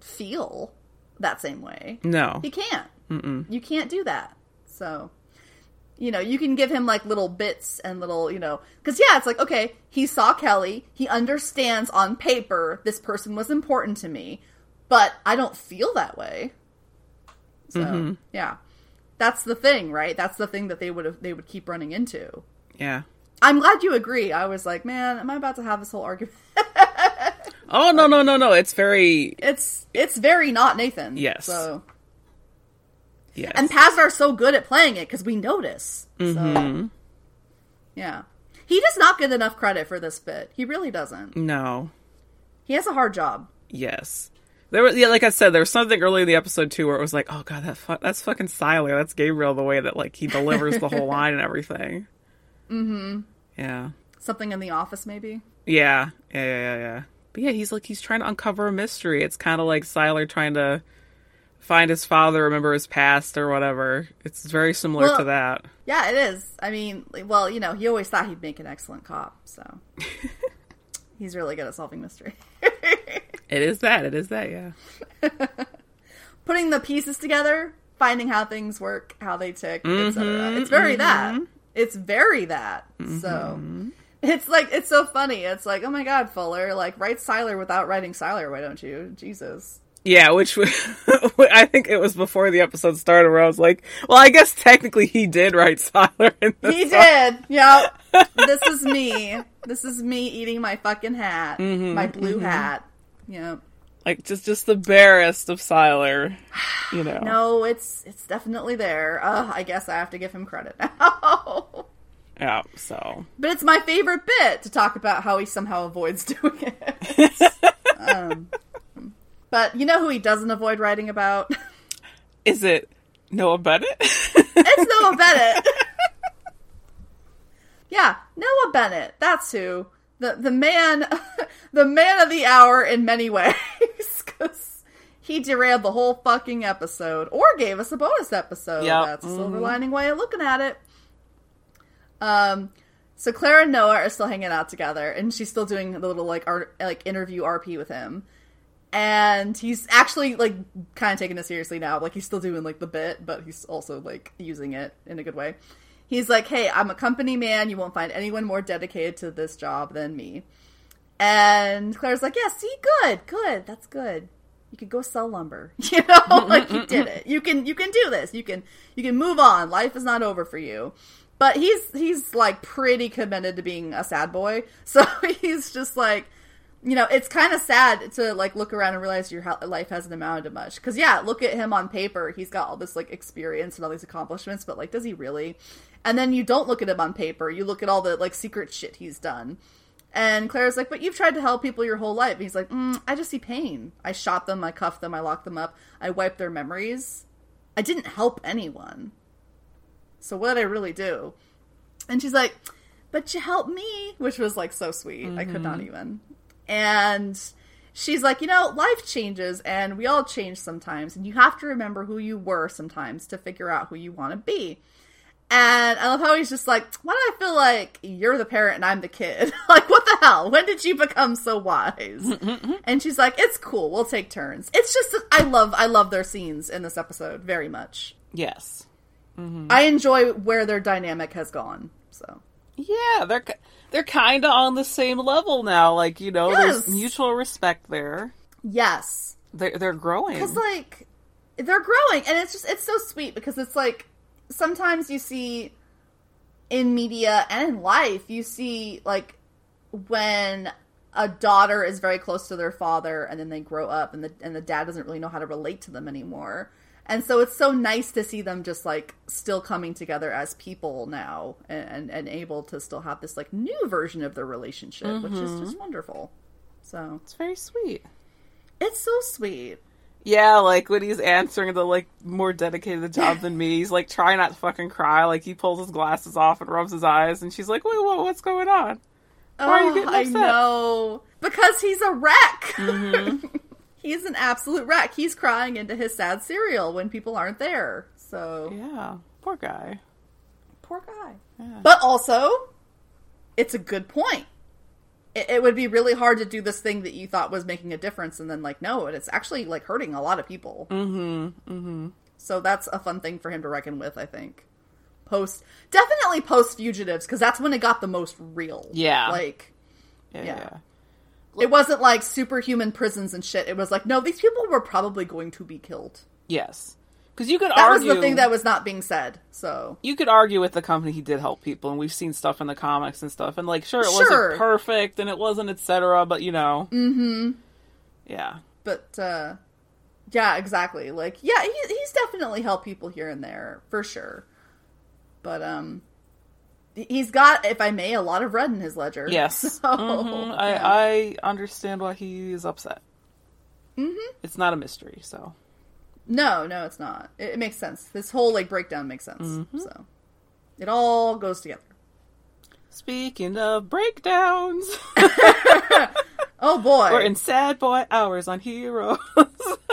feel that same way. No, He can't. Mm-mm. You can't do that. So, you know, you can give him like little bits and little, you know, because yeah, it's like, okay, he saw Kelly. He understands on paper this person was important to me, but I don't feel that way. So, mm-hmm. yeah. That's the thing, right? That's the thing that they would have they would keep running into. yeah. I'm glad you agree. I was like, man, am I about to have this whole argument? Oh no, no, no, no. It's very It's it's very not Nathan. Yes. So yes. And Pasdar so good at playing it because we notice. Mm-hmm. So, yeah. He does not get enough credit for this bit. He really doesn't. no. He has a hard job. Yes. There was yeah, like I said, there was something early in the episode too where it was like, oh god, that fu- that's fucking Sylar. That's Gabriel. The way that like he delivers the whole line and everything. Mm-hmm. Yeah. Something in the office, maybe. Yeah. Yeah. Yeah. Yeah. yeah. But yeah, he's like he's trying to uncover a mystery. It's kind of like Sylar trying to find his father, remember his past or whatever. It's very similar Well- to that. Yeah, it is. I mean, well, you know, he always thought he'd make an excellent cop, so he's really good at solving mystery. It is that. It is that. Yeah. Putting the pieces together, finding how things work, how they tick, Mm-hmm, etc. It's very that. It's very that. So It's like it's so funny. It's like, oh my god, Fuller, like write Sylar without writing Sylar. Why don't you? Jesus. Yeah, which I think it was before the episode started where I was like, well, I guess technically he did write Sylar. In He song. did. Yep. this is me. This is me eating my fucking hat, Mm-hmm, my blue hat. Yep. Like just just the barest of Sylar, you know. No, it's it's definitely there. Uh, I guess I have to give him credit now. Yeah, so but it's my favorite bit to talk about how he somehow avoids doing it. um, but you know who he doesn't avoid writing about? is it Noah Bennett? it's Noah Bennett. yeah, Noah Bennett. That's who. The the man the man of the hour in many ways cuz he derailed the whole fucking episode or gave us a bonus episode. Yep. That's a silver lining way of looking at it. Um so Claire and Noah are still hanging out together and she's still doing the little like art like interview RP with him. And he's actually like kind of taking it seriously now. Like he's still doing like the bit, but he's also like using it in a good way. He's like, "Hey, I'm a company man. You won't find anyone more dedicated to this job than me." And Claire's like, "Yeah, see, good, good, that's good. You could go sell lumber. You know, like you did it. You can, you can do this. You can, you can move on. Life is not over for you." But he's he's like pretty committed to being a sad boy, so he's just like, you know, it's kind of sad to like look around and realize your life hasn't amounted to much. Because yeah, look at him on paper; he's got all this like experience and all these accomplishments, but like, does he really? And then you don't look at him on paper; you look at all the like secret shit he's done. And Claire's like, "But you've tried to help people your whole life." And he's like, mm, "I just see pain. I shot them, I cuffed them, I locked them up, I wiped their memories. I didn't help anyone. So what did I really do?" And she's like, "But you helped me," which was like so sweet. I could not mm-hmm. even. And she's like, you know, life changes and we all change sometimes, and you have to remember who you were sometimes to figure out who you want to be. And I love how he's just like, why do I feel like you're the parent and I'm the kid? like, what the hell? When did you become so wise? and she's like, it's cool. We'll take turns. It's just, I love, I love their scenes in this episode very much. yes. Mm-hmm. I enjoy where their dynamic has gone. So, Yeah, they're they're kind of on the same level now. Like you know, Yes. there's mutual respect there. yes. They're they're growing. because like they're growing and it's just it's so sweet because it's like sometimes you see in media and in life you see like when a daughter is very close to their father and then they grow up and the and the dad doesn't really know how to relate to them anymore and so it's so nice to see them just like still coming together as people now and and, able to still have this like new version of their relationship which is just wonderful so it's very sweet. it's so sweet Yeah, like when he's answering the like more dedicated job than me, he's like trying not to fucking cry. Like he pulls his glasses off and rubs his eyes, and she's like, "Wait, what? What's going on?" Why are you Oh, getting I upset? know. Because he's a wreck. Mm-hmm. he's an absolute wreck. He's crying into his sad cereal when people aren't there. So, Yeah, poor guy. poor guy. Yeah. But also, it's a good point. It, it would be really hard to do this thing that you thought was making a difference and then, like, no, it's actually, like, hurting a lot of people. Mm-hmm. Mm-hmm. So that's a fun thing for him to reckon with, I think. Post, definitely post fugitives, because that's when it got the most real. Yeah. Like, Yeah. Yeah. It wasn't like superhuman prisons and shit. It was like, no, these people were probably going to be killed. Yes. Because you could That argue was the thing that was not being said. So you could argue with the company he did help people, and we've seen stuff in the comics and stuff, and like sure it Sure. wasn't perfect and it wasn't etc. But you know, mm-hmm. Yeah. but uh yeah, exactly. Like yeah, he, he's definitely helped people here and there for sure. But um he's got if I may a lot of red in his ledger. Yes. So, Mhm. I. I understand why he is upset. Mhm. It's not a mystery, so No, no, it's not. It, it makes sense. This whole like breakdown makes sense. Mm-hmm. So it all goes together. speaking of breakdowns, Oh boy. we're in sad boy hours on Heroes.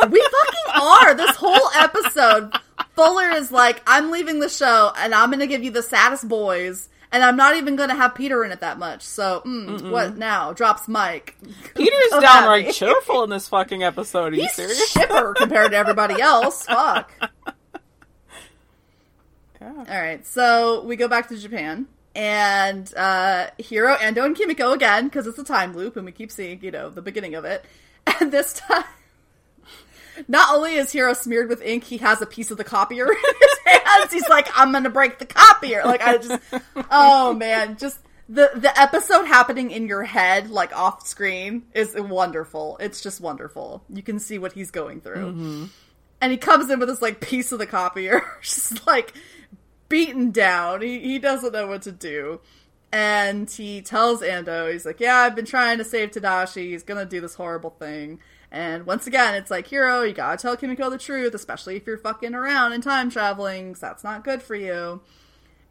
We fucking are. This whole episode, Fuller is like, I'm leaving the show and I'm going to give you the saddest boys. And I'm not even going to have Peter in it that much. So, mm, what now? Drops Mike. Peter's downright cheerful in this fucking episode. Are you He's serious? shipper compared to everybody else. Fuck. Yeah. All right. So we go back to Japan. and uh, Hiro, Ando, and Kimiko again because it's a time loop, and we keep seeing you know the beginning of it. And this time, not only is Hiro smeared with ink, he has a piece of the copier in his hands. He's like, "I'm gonna break the copier." Like I just, oh man, just the the episode happening in your head, like off screen, is wonderful. It's just wonderful. You can see what he's going through, mm-hmm. and he comes in with this like piece of the copier, just like beaten down. He he doesn't know what to do. And he tells Ando, he's like, Yeah, I've been trying to save Tadashi. He's gonna do this horrible thing. And once again, it's like, Hiro, you gotta tell Kimiko the truth, especially if you're fucking around and time traveling, 'cause that's not good for you.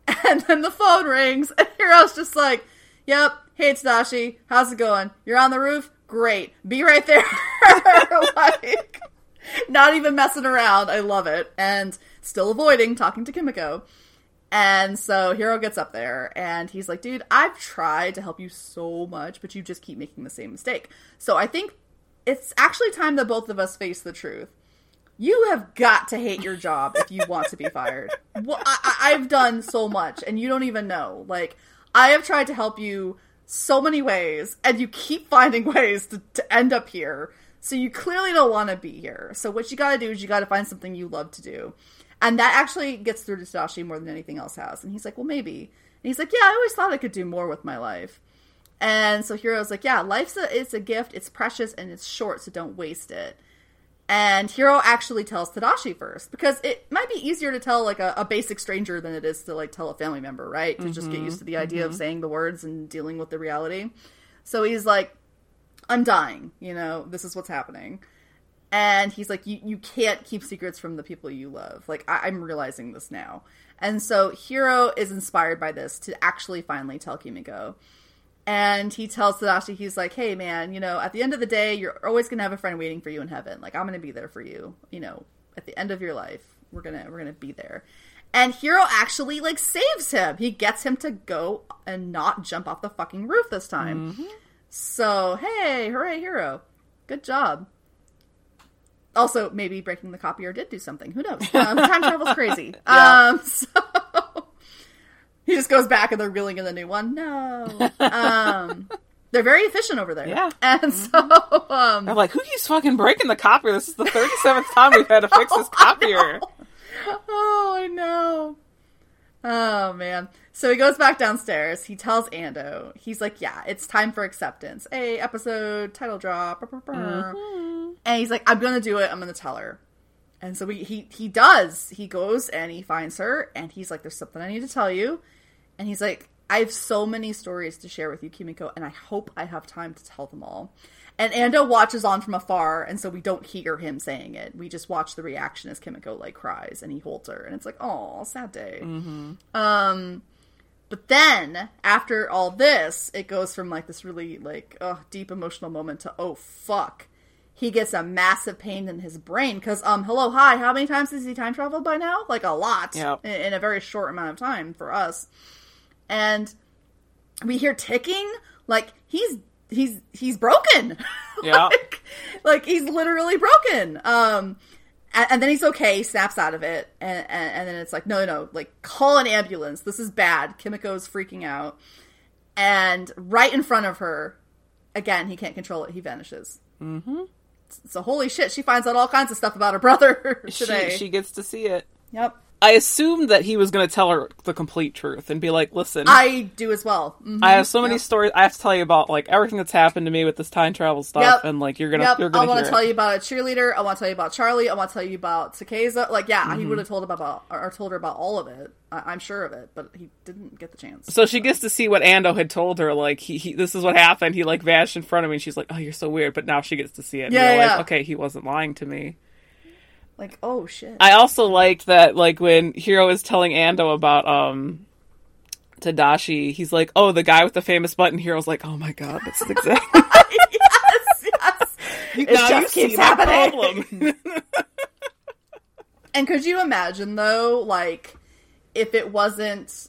And then the phone rings, and Hiro's just like, Yep, hey it's Tadashi, how's it going? You're on the roof? Great. Be right there. like, not even messing around. I love it. And still avoiding talking to Kimiko. And so Hiro gets up there and he's like, dude, I've tried to help you so much, but you just keep making the same mistake. So I think it's actually time that both of us face the truth. You have got to hate your job if you want to be fired. Well, I, I've done so much and you don't even know. Like, I have tried to help you so many ways and you keep finding ways to, to end up here. So you clearly don't want to be here. So what you gotta do is you gotta find something you love to do. And that actually gets through to Tadashi more than anything else has. And he's like, well, maybe. And he's like, yeah, I always thought I could do more with my life. And so Hiro's like, yeah, life's a, it's a gift. It's precious and it's short, so don't waste it. And Hiro actually tells Tadashi first because it might be easier to tell like a, a basic stranger than it is to like tell a family member, right? To just get mm-hmm. used to the idea of mm-hmm. saying the words and dealing with the reality. So he's like, I'm dying, you know, this is what's happening. And he's like, you, you can't keep secrets from the people you love. Like, I, I'm realizing this now. And so Hiro is inspired by this to actually finally tell Kimiko. And he tells Tadashi, he's like, hey man, you know, at the end of the day, you're always gonna have a friend waiting for you in heaven. Like, I'm gonna be there for you, you know, at the end of your life. We're gonna we're gonna be there. And Hiro actually like saves him. He gets him to go and not jump off the fucking roof this time. So, hey, hooray, Hiro. Good job. Also, maybe breaking the copier did do something. Who knows? Um, time travel's crazy. Yeah. Um, so he just goes back and they're reeling in the new one. No. Um, they're very efficient over there. Yeah. And so, um, I'm like, who keeps fucking breaking the copier? This is the 37th time we've had to fix this copier. oh, I know. Oh man. So he goes back downstairs. He tells Ando. He's like, "Yeah, it's time for acceptance. A episode title drop." brr." And he's like, "I'm gonna do it. I'm gonna tell her." And so we, he he does. He goes and he finds her, and he's like, "There's something I need to tell you." And he's like, "I have so many stories to share with you, Kimiko, and I hope I have time to tell them all." And Ando watches on from afar, and so we don't hear him saying it. We just watch the reaction as Kimiko like cries, and he holds her, and it's like, "Oh, sad day." Um, but then after all this, it goes from like this really like uh, deep emotional moment to oh fuck, he gets a massive pain in his brain because um hello hi how many times has he time traveled by now like a lot in, in a very short amount of time for us, and we hear ticking like he's he's he's broken. Yeah. like, like he's literally broken. Um and, and then he's okay snaps out of it and, and and then it's like no no like call an ambulance. This is bad. Kimiko's freaking out. And right in front of her again he can't control it. He vanishes. Mm-hmm. So holy shit she finds out all kinds of stuff about her brother today. She, she gets to see it. yep I assumed that he was going to tell her the complete truth and be like, listen, i do as well Mhm. I have so many Yep. stories. I have to tell you about like everything that's happened to me with this time travel stuff, Yep. and like you're gonna, Yep, you're I gonna want hear to it. tell you about a cheerleader. I want to tell you about Charlie. I want to tell you about Takezo. Like, yeah, he would have told about or told her about all of it. I- I'm sure of it, but he didn't get the chance. So she gets to see what Ando had told her. Like he, he, this is what happened. He like vanished in front of me, and she's like, "Oh, you're so weird." But now she gets to see it. And Yeah, realize, yeah. Okay, he wasn't lying to me. Like, oh shit. I also liked that, like when Hiro is telling Ando about um Tadashi, he's like, "Oh, the guy with the famous button." Hiro's like, "Oh my god, that's exactly." yes, yes. You, It just keeps happening. problem. And could you imagine though, like, if it wasn't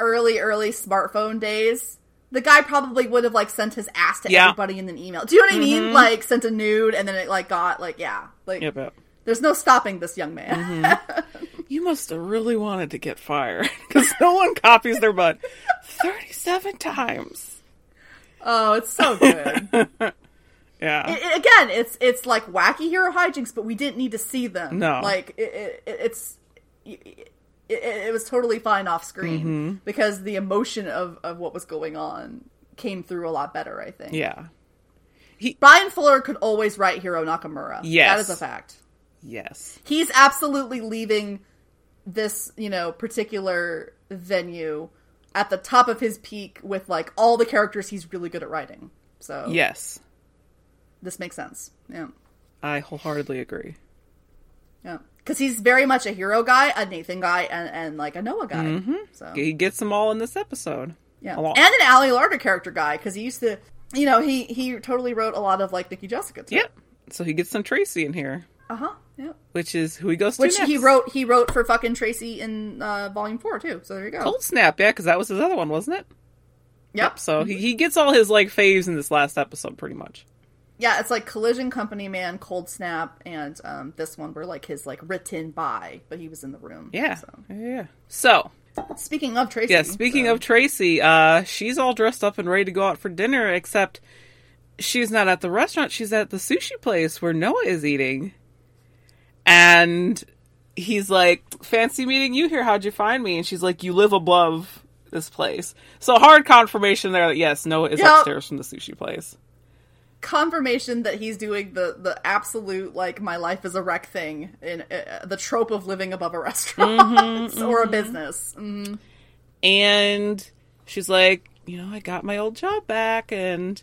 early, early smartphone days? The guy probably would have like sent his ass to Yeah. everybody in an email. Do you know what I mean? Like sent a nude and then it like got like yeah, like yep, yep. There's no stopping this young man. You must have really wanted to get fired because no one copies their butt 37 times. Oh, it's so good. Yeah. It- it- again, it's it's like wacky Hiro hijinks, but we didn't need to see them. No. like it, it, it's it, it, it was totally fine off screen Mm-hmm. because the emotion of of what was going on came through a lot better. I think. yeah. Bryan Fuller could always write Hiro Nakamura. Yes. that is a fact. Yes. He's absolutely leaving this you know particular venue at the top of his peak with like all the characters he's really good at writing. So Yes. this makes sense. Yeah. I wholeheartedly agree. Yeah, because he's very much a Hiro guy, a Nathan guy, and, and like a Noah guy. So He gets them all in this episode. yeah, and an Ali Larter character guy because he used to, you know, he he totally wrote a lot of like Nikki Jessica. Too. Yep. So he gets some Tracy in here, Uh Yeah. which is who he goes to Which he wrote he wrote for fucking Tracy in uh, Volume Four too. So there you go. Cold Snap, yeah, because that was his other one, wasn't it? Yep. So he, he gets all his like faves in this last episode, pretty much. Yeah, it's like Collision Company Man, Cold Snap, and um, this one were like his like written by, but he was in the room. Yeah. So. Yeah. yeah. So Speaking of Tracy, yeah, speaking so- of Tracy, uh, she's all dressed up and ready to go out for dinner, except she's not at the restaurant. She's at the sushi place where Noah is eating. And he's like, Fancy meeting you here. How'd you find me? And she's like, You live above this place. So hard confirmation there that yes, Noah is Yep. upstairs from the sushi place. confirmation that he's doing the the absolute like my life is a wreck thing in uh, the trope of living above a restaurant Mm-hmm, or a business. Mm. And she's like, You know, I got my old job back. And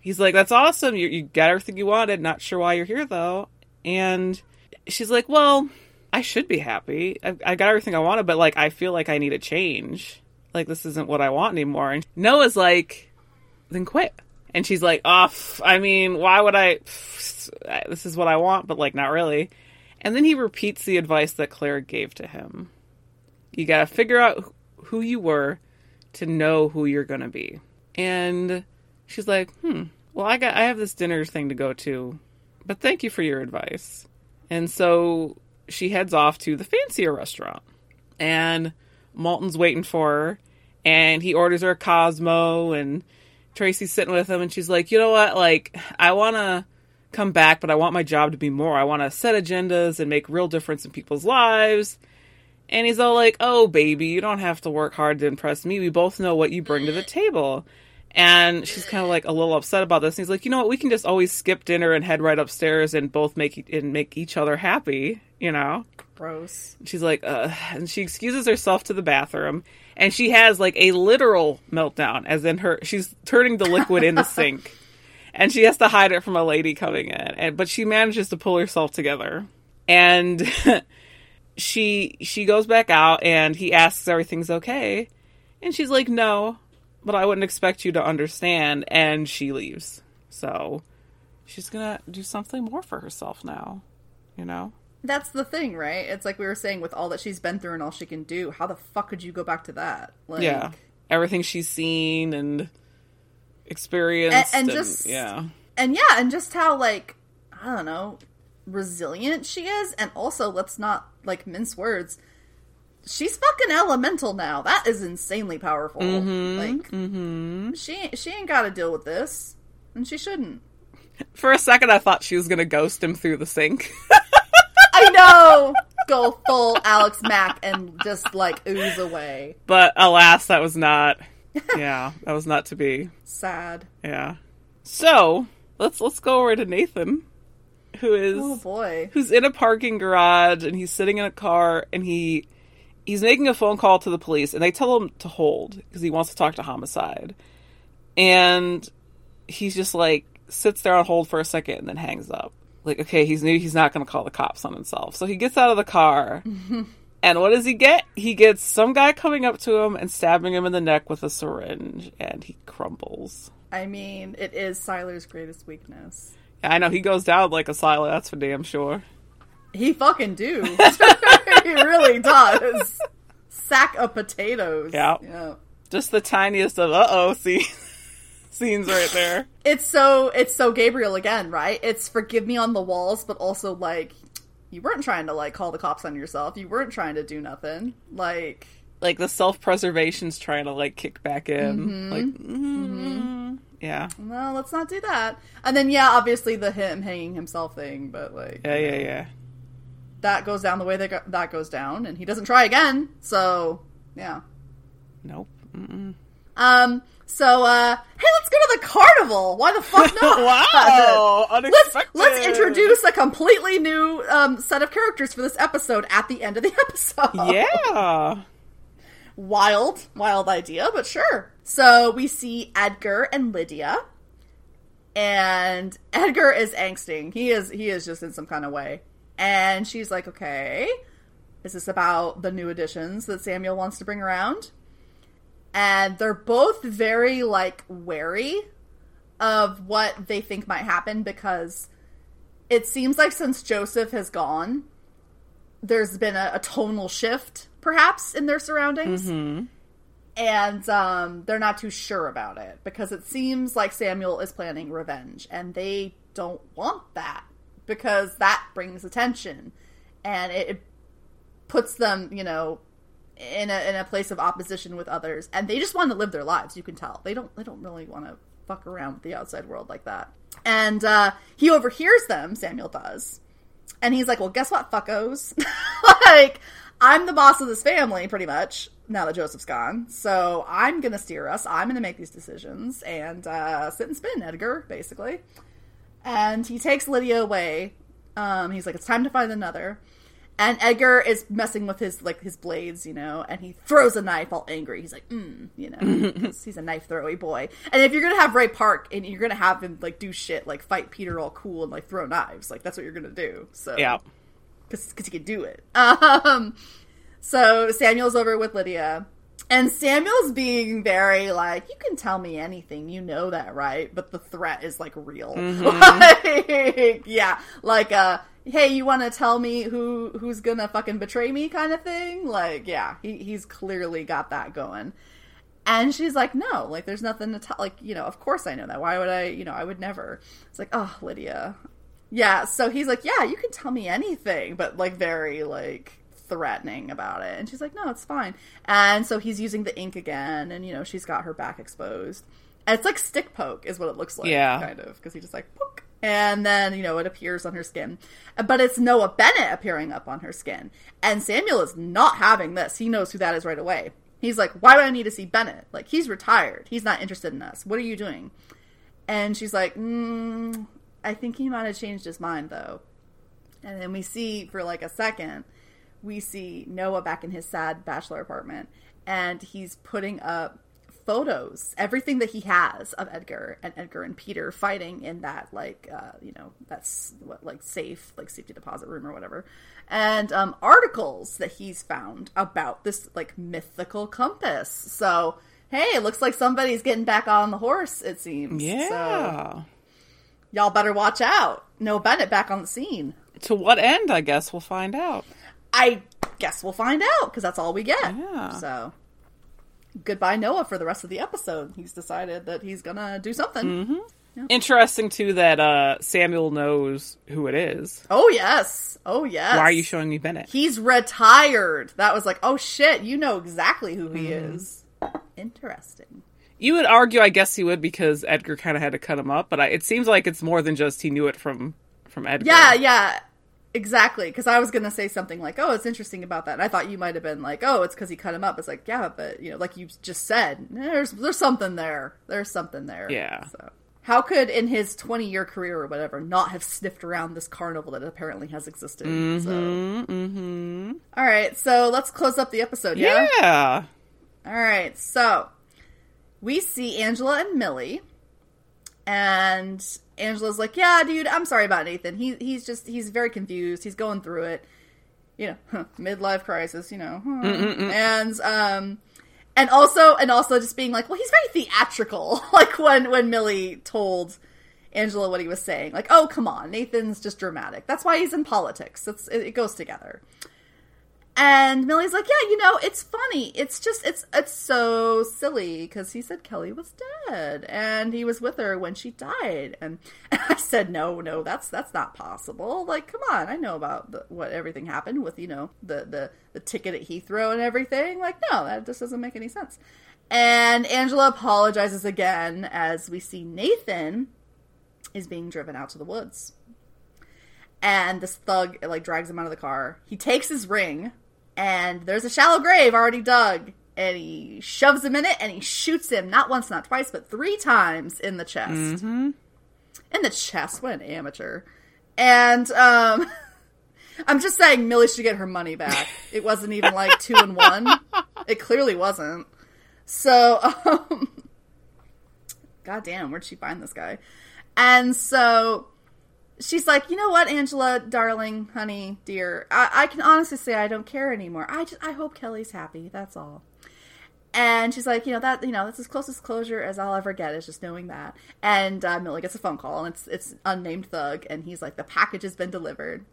he's like, That's awesome. You, you got everything you wanted. Not sure why you're here, though. And she's like, Well, I should be happy. I, I got everything I wanted, but like, I feel like I need a change. Like, this isn't what I want anymore. And Noah's like, Then quit. And she's like, Oh, I mean, why would I? This is what I want, but like, not really. And then he repeats the advice that Claire gave to him. You gotta figure out who you were to know who you're gonna be. And she's like, hmm, well, I got, I have this dinner thing to go to, but thank you for your advice. And so she heads off to the fancier restaurant, and Malton's waiting for her, and he orders her a Cosmo, and Tracy's sitting with him, and she's like, you know what, like, I wanna come back, but I want my job to be more. I want to set agendas and make real difference in people's lives. And he's all like, "Oh, baby, you don't have to work hard to impress me. We both know what you bring to the table." And she's kind of like a little upset about this. And he's like, "You know what? We can just always skip dinner and head right upstairs and both make and make each other happy." You know? Gross. She's like, uh, and she excuses herself to the bathroom, and she has like a literal meltdown, as in her, she's turning the liquid in the sink, and she has to hide it from a lady coming in, and but she manages to pull herself together, and she she goes back out, and he asks everything's okay, and she's like, no, but I wouldn't expect you to understand, and she leaves. So she's gonna do something more for herself now, you know. That's the thing, right? It's like we were saying with all that she's been through and all she can do. How the fuck could you go back to that? Like, yeah everything she's seen and experienced And- and, and just- yeah and yeah, and just how like I don't know resilient she is, and also let's not like mince words. She's fucking elemental now. That is insanely powerful. Mm-hmm, like, mm-hmm. she she ain't got to deal with this, and she shouldn't. for a second i thought she was gonna ghost him through the sink I know. Go full Alex Mack and just like ooze away. but alas that was not yeah that was not to be Sad. yeah so let's let's go over to nathan who is Oh boy. who's in a parking garage and he's sitting in a car and he he's making a phone call to the police and they tell him to hold because he wants to talk to homicide. And he's just like sits there on hold for a second and then hangs up. Like okay he's new he's not going to call the cops on himself. So he gets out of the car and what does he get? He gets some guy coming up to him and stabbing him in the neck with a syringe and he crumbles. I mean, it is Sylar's greatest weakness. i know he goes down like a silent that's for damn sure. He fucking do. he really does. Sack of potatoes. Yeah. Yeah. just the tiniest of uh-oh see scenes right there It's so it's so Gabriel again, right? It's forgive me on the walls, but also like You weren't trying to like call the cops on yourself. You weren't trying to do nothing. Like Like the self preservation's trying to like kick back in. Mm-hmm. Like, mm, yeah, well, let's not do that. And then yeah, obviously the him hanging himself thing, but like yeah, yeah, know, yeah. That goes down the way that go- that goes down, and he doesn't try again. So yeah. Nope. Mm-mm. Um. So uh, hey, let's go to the carnival. Why the fuck not? wow, Let's let's introduce a completely new um, set of characters for this episode at the end of the episode. Yeah. wild, wild idea, but sure. So we see Edgar and Lydia, and Edgar is angsting. He is he is just in some kind of way, and she's like, "Okay, is this about the new additions that Samuel wants to bring around?" And they're both very like wary of what they think might happen because it seems like since Joseph has gone, there's been a, a tonal shift, perhaps, in their surroundings. And um, they're not too sure about it because it seems like Samuel is planning revenge, and they don't want that because that brings attention and it, puts them, you know, in a in a place of opposition with others, and they just want to live their lives. You can tell they don't they don't really want to fuck around with the outside world like that. And uh, he overhears them. Samuel does, and he's like, "Well, guess what, fuckos? like, I'm the boss of this family, pretty much. Now that Joseph's gone, so I'm gonna steer us. I'm gonna make these decisions and uh, sit and spin, Edgar, basically." And he takes Lydia away. Um, he's like, "It's time to find another." And Edgar is messing with his like his blades, you know, and he throws a knife all angry. He's like, mm, you know, he's a knife throwy boy. And if you're gonna have Ray Park and you're gonna have him like do shit like fight Peter all cool and like throw knives, like that's what you're gonna do. So Yeah. because he can do it. Um, so Samuel's over with Lydia, and Samuel's being very like, "You can tell me anything, you know that, right?" But the threat is like real. Like, yeah, like uh, hey, you want to tell me who who's gonna fucking betray me, kind of thing. Like, yeah, he he's clearly got that going. And she's like, no, like, there's nothing to tell. Like, you know, of course I know that. Why would I, you know, I would never. It's like, oh, Lydia, yeah, so he's like, "Yeah, you can tell me anything," but like very like threatening about it. And she's like, "No, it's fine." And so he's using the ink again, and you know, she's got her back exposed. And it's like stick poke is what it looks like, Yeah. kind of, because he just like poke, and then you know it appears on her skin. But it's Noah Bennett appearing up on her skin, and Samuel is not having this. He knows who that is right away. He's like, "Why do I need to see Bennett? Like, he's retired. He's not interested in us. What are you doing?" And she's like, mm, I think he might have changed his mind though. And then we see for like a second, we see Noah back in his sad bachelor apartment and he's putting up photos, everything that he has of Edgar and Edgar and Peter fighting in that like uh, you know, that's what like safe, like safety deposit room or whatever. And um articles that he's found about this like mythical compass. So Hey, it looks like somebody's getting back on the horse, it seems. So, Yeah. y'all better watch out. Noah Bennett back on the scene. To what end? I guess we'll find out. I guess we'll find out because that's all we get. Yeah. So, goodbye, Noah, for the rest of the episode. He's decided that he's gonna do something. Interesting too that uh, Samuel knows who it is. Oh yes, oh yes. Why are you showing me Bennett? He's retired. That was like, oh shit, you know exactly who he Mm-hmm. is. Interesting. You would argue, I guess he would, because Edgar kind of had to cut him up. But I, it seems like it's more than just he knew it from from Edgar. Yeah, yeah, exactly. Because I was gonna say something like, "Oh, it's interesting about that." And I thought you might have been like, "Oh, it's because he cut him up." It's like, yeah, but you know, like you just said, there's there's something there. There's something there. Yeah. So how could in his 20 year career or whatever not have sniffed around this carnival that apparently has existed? So. Mm-hmm. All right, so let's close up the episode. Yeah. Yeah. All right, so we see Angela and Millie, and Angela's like, "Yeah, dude, I'm sorry about Nathan. He he's just he's very confused. He's going through it, you know, huh, midlife crisis, you know, huh. Mm, mm, mm. and um." And also, and also, just being like, well, he's very theatrical. like when when Millie told Angela what he was saying, like, oh, come on, Nathan's just dramatic. That's why he's in politics. It's it, it goes together. And Millie's like, yeah, you know, it's funny. It's just, it's, it's so silly because he said Kelly was dead and he was with her when she died. And, and I said, no, no, that's that's not possible. Like, come on, I know about the, what everything happened with, you know, the the the ticket at Heathrow and everything. Like, no, that just doesn't make any sense. And Angela apologizes again as we see Nathan is being driven out to the woods. And this thug like drags him out of the car. He takes his ring and there's a shallow grave already dug. And he shoves him in it and he shoots him not once not twice but three times in the chest. Mm-hmm. in the chest. What an amateur. And um i'm just saying millie should get her money back. It wasn't even like two and one. It clearly wasn't. So um god damn where'd she find this guy? And so she's like, you know what, Angela, darling, honey, dear, I, I can honestly say I don't care anymore. I just I hope Kelly's happy. That's all. And she's like, you know that you know that's as close as closure as I'll ever get is just knowing that. And uh, Millie gets a phone call, and it's it's unnamed thug, and he's like, the package has been delivered.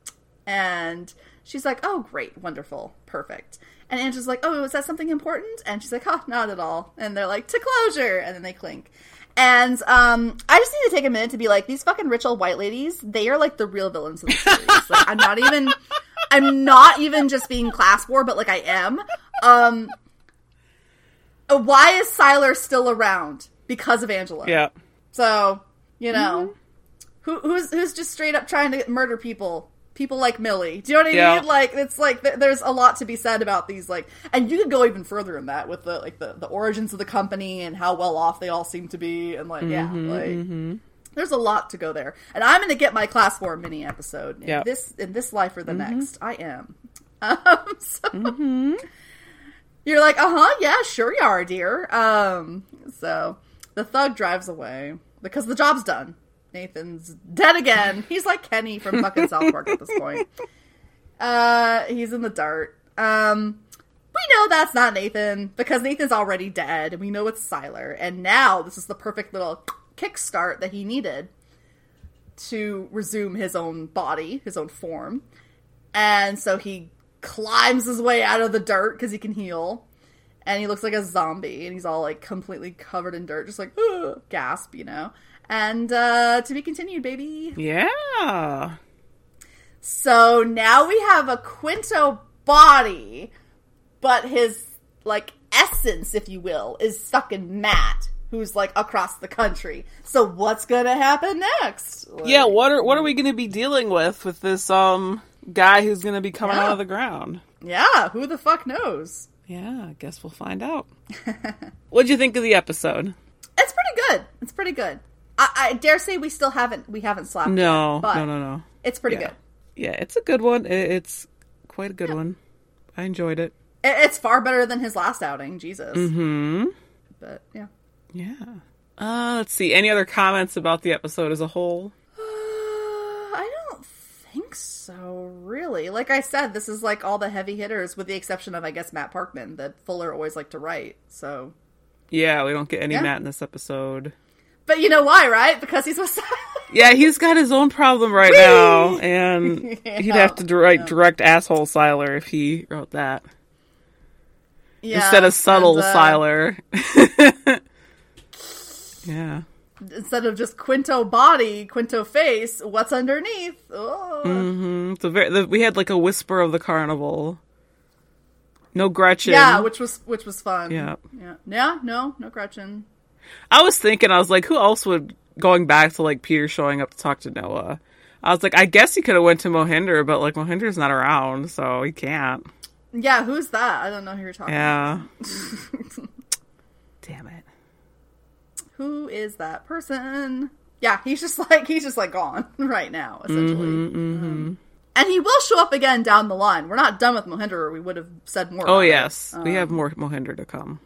And she's like, oh great, wonderful, perfect. And Angela's like, oh, is that something important? And she's like, oh, not at all. And they're like, to closure, and then they clink. And um, I just need to take a minute to be like, these fucking rich old white ladies, they are like the real villains of the series. like, I'm not even, I'm not even just being class war, but like I am. Um, uh, why is Sylar still around? Because of Angela. Yeah. So you know, who who's who's just straight up trying to murder people? People like Millie. Do you know what I Yeah. mean? Like it's like th- there's a lot to be said about these. Like, and you could go even further in that with the like the the origins of the company and how well off they all seem to be, and like yeah, Mm-hmm, like. There's a lot to go there, and I'm going to get my class four mini episode in Yeah. this in this life or the Mm-hmm. next. I am. Um, so you're like, uh huh, yeah, sure you are, dear. Um, so the thug drives away because the job's done. Nathan's dead again. He's like Kenny from fucking South Park at this point. Uh, he's in the dirt. Um, we know that's not Nathan because Nathan's already dead, and we know it's Sylar. And now this is the perfect little kickstart that he needed to resume his own body, his own form. And so he climbs his way out of the dirt because he can heal. And he looks like a zombie, and he's all like completely covered in dirt, just like gasp, you know. And uh, to be continued, baby. Yeah. So now we have a Quinto body, but his like essence, if you will, is stuck in Matt, who's like across the country. So what's gonna happen next? Like, Yeah, what are what are we going to be dealing with with this um guy who's going to be coming Yeah. out of the ground? yeah. Who the fuck knows? Yeah, I guess we'll find out. What'd you think of the episode? It's pretty good. It's pretty good. I, I dare say we still haven't we haven't slapped. No, yet, but no, no, no. It's pretty Yeah. good. Yeah, it's a good one. It's quite a good one. I enjoyed it. It- It's far better than his last outing. Jesus. Hmm. But yeah. Yeah. Uh, let's see. Any other comments about the episode as a whole? Think so, really. Like I said, this is like all the heavy hitters, with the exception of, I guess, Matt Parkman, that Fuller always liked to write. So, Yeah, we don't get any Yeah. Matt in this episode. but you know why, right? Because he's with Yeah, he's got his own problem right now, and he'd have to direct, direct asshole Sylar if he wrote that Yeah, instead of subtle and, uh, Sylar. yeah. Instead of just Quinto body, Quinto face. What's underneath? Oh. Mm, It's a very. The, we had like a whisper of the carnival. No Gretchen. Yeah, which was which was fun. Yeah. yeah, yeah. No, no Gretchen. I was thinking, I was like, who else would going back to like Peter showing up to talk to Noah? I was like, I guess he could have went to Mohinder, but like Mohinder's not around, so he can't. Yeah, who's that? I don't know who you're talking. Yeah. Damn it. Who is that person? Yeah, he's just like he's just like gone right now, essentially. Mm-hmm, Um, and he will show up again down the line. We're not done with Mohinder, or we would have said more. Oh yes, we Um, have more Mohinder to come.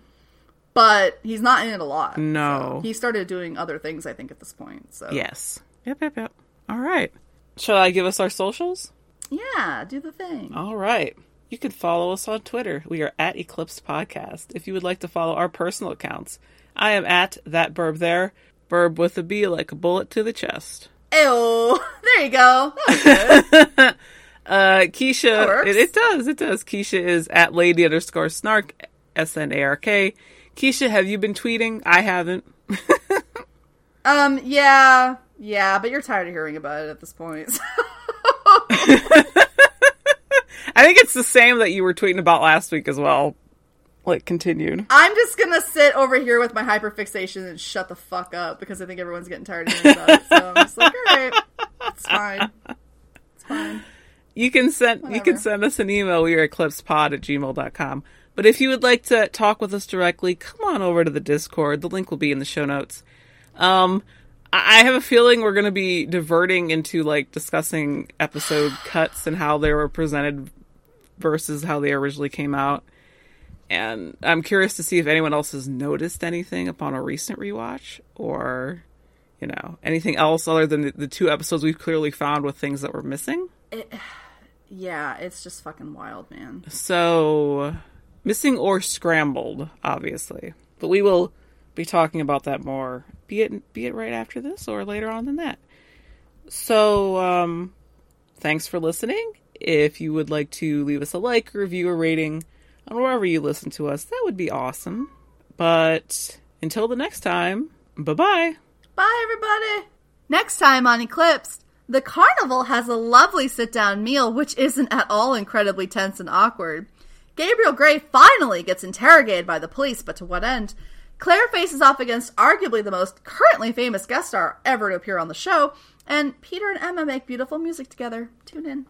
but he's not in it a lot. No. so he started doing other things, I think, at this point. So Yes. Yep, yep, yep. All right. Shall I give us our socials? yeah, do the thing. All right. You can follow us on Twitter. We are at Eclipse Podcast. If you would like to follow our personal accounts, I am at that burb there. Burb with a B like a bullet to the chest. Ew, there you go. That was good. Uh, Keisha, it, it does, it does. Keisha is at lady underscore snark, S N A R K. Keisha, have you been tweeting? I haven't. Um, yeah, yeah, but you're tired of hearing about it at this point. I think it's the same that you were tweeting about last week as well. Like, continued. I'm just gonna sit over here with my hyperfixation and shut the fuck up because I think everyone's getting tired of hearing about it. So I'm just like, all right, it's fine. It's fine. You can send you can send us an email. We are eclipsepod at gmail.com. But if you would like to talk with us directly, come on over to the Discord. The link will be in the show notes. Um, I I have a feeling we're going to be diverting into like discussing episode cuts and how they were presented versus how they originally came out. And I'm curious to see if anyone else has noticed anything upon a recent rewatch or, you know, anything else other than the, the two episodes we've clearly found with things that were missing. Yeah, it's just fucking wild, man. So, missing or scrambled, obviously. But we will be talking about that more, be it be it right after this or later on than that. So, um, thanks for listening. If you would like to leave us a like, review, or rating on wherever you listen to us, that would be awesome. But until the next time, bye bye. Bye, everybody. Next time on Eclipsed, the carnival has a lovely sit down meal, which isn't at all incredibly tense and awkward. Gabriel Gray finally gets interrogated by the police, but to what end? Claire faces off against arguably the most currently famous guest star ever to appear on the show, and Peter and Emma make beautiful music together. Tune in.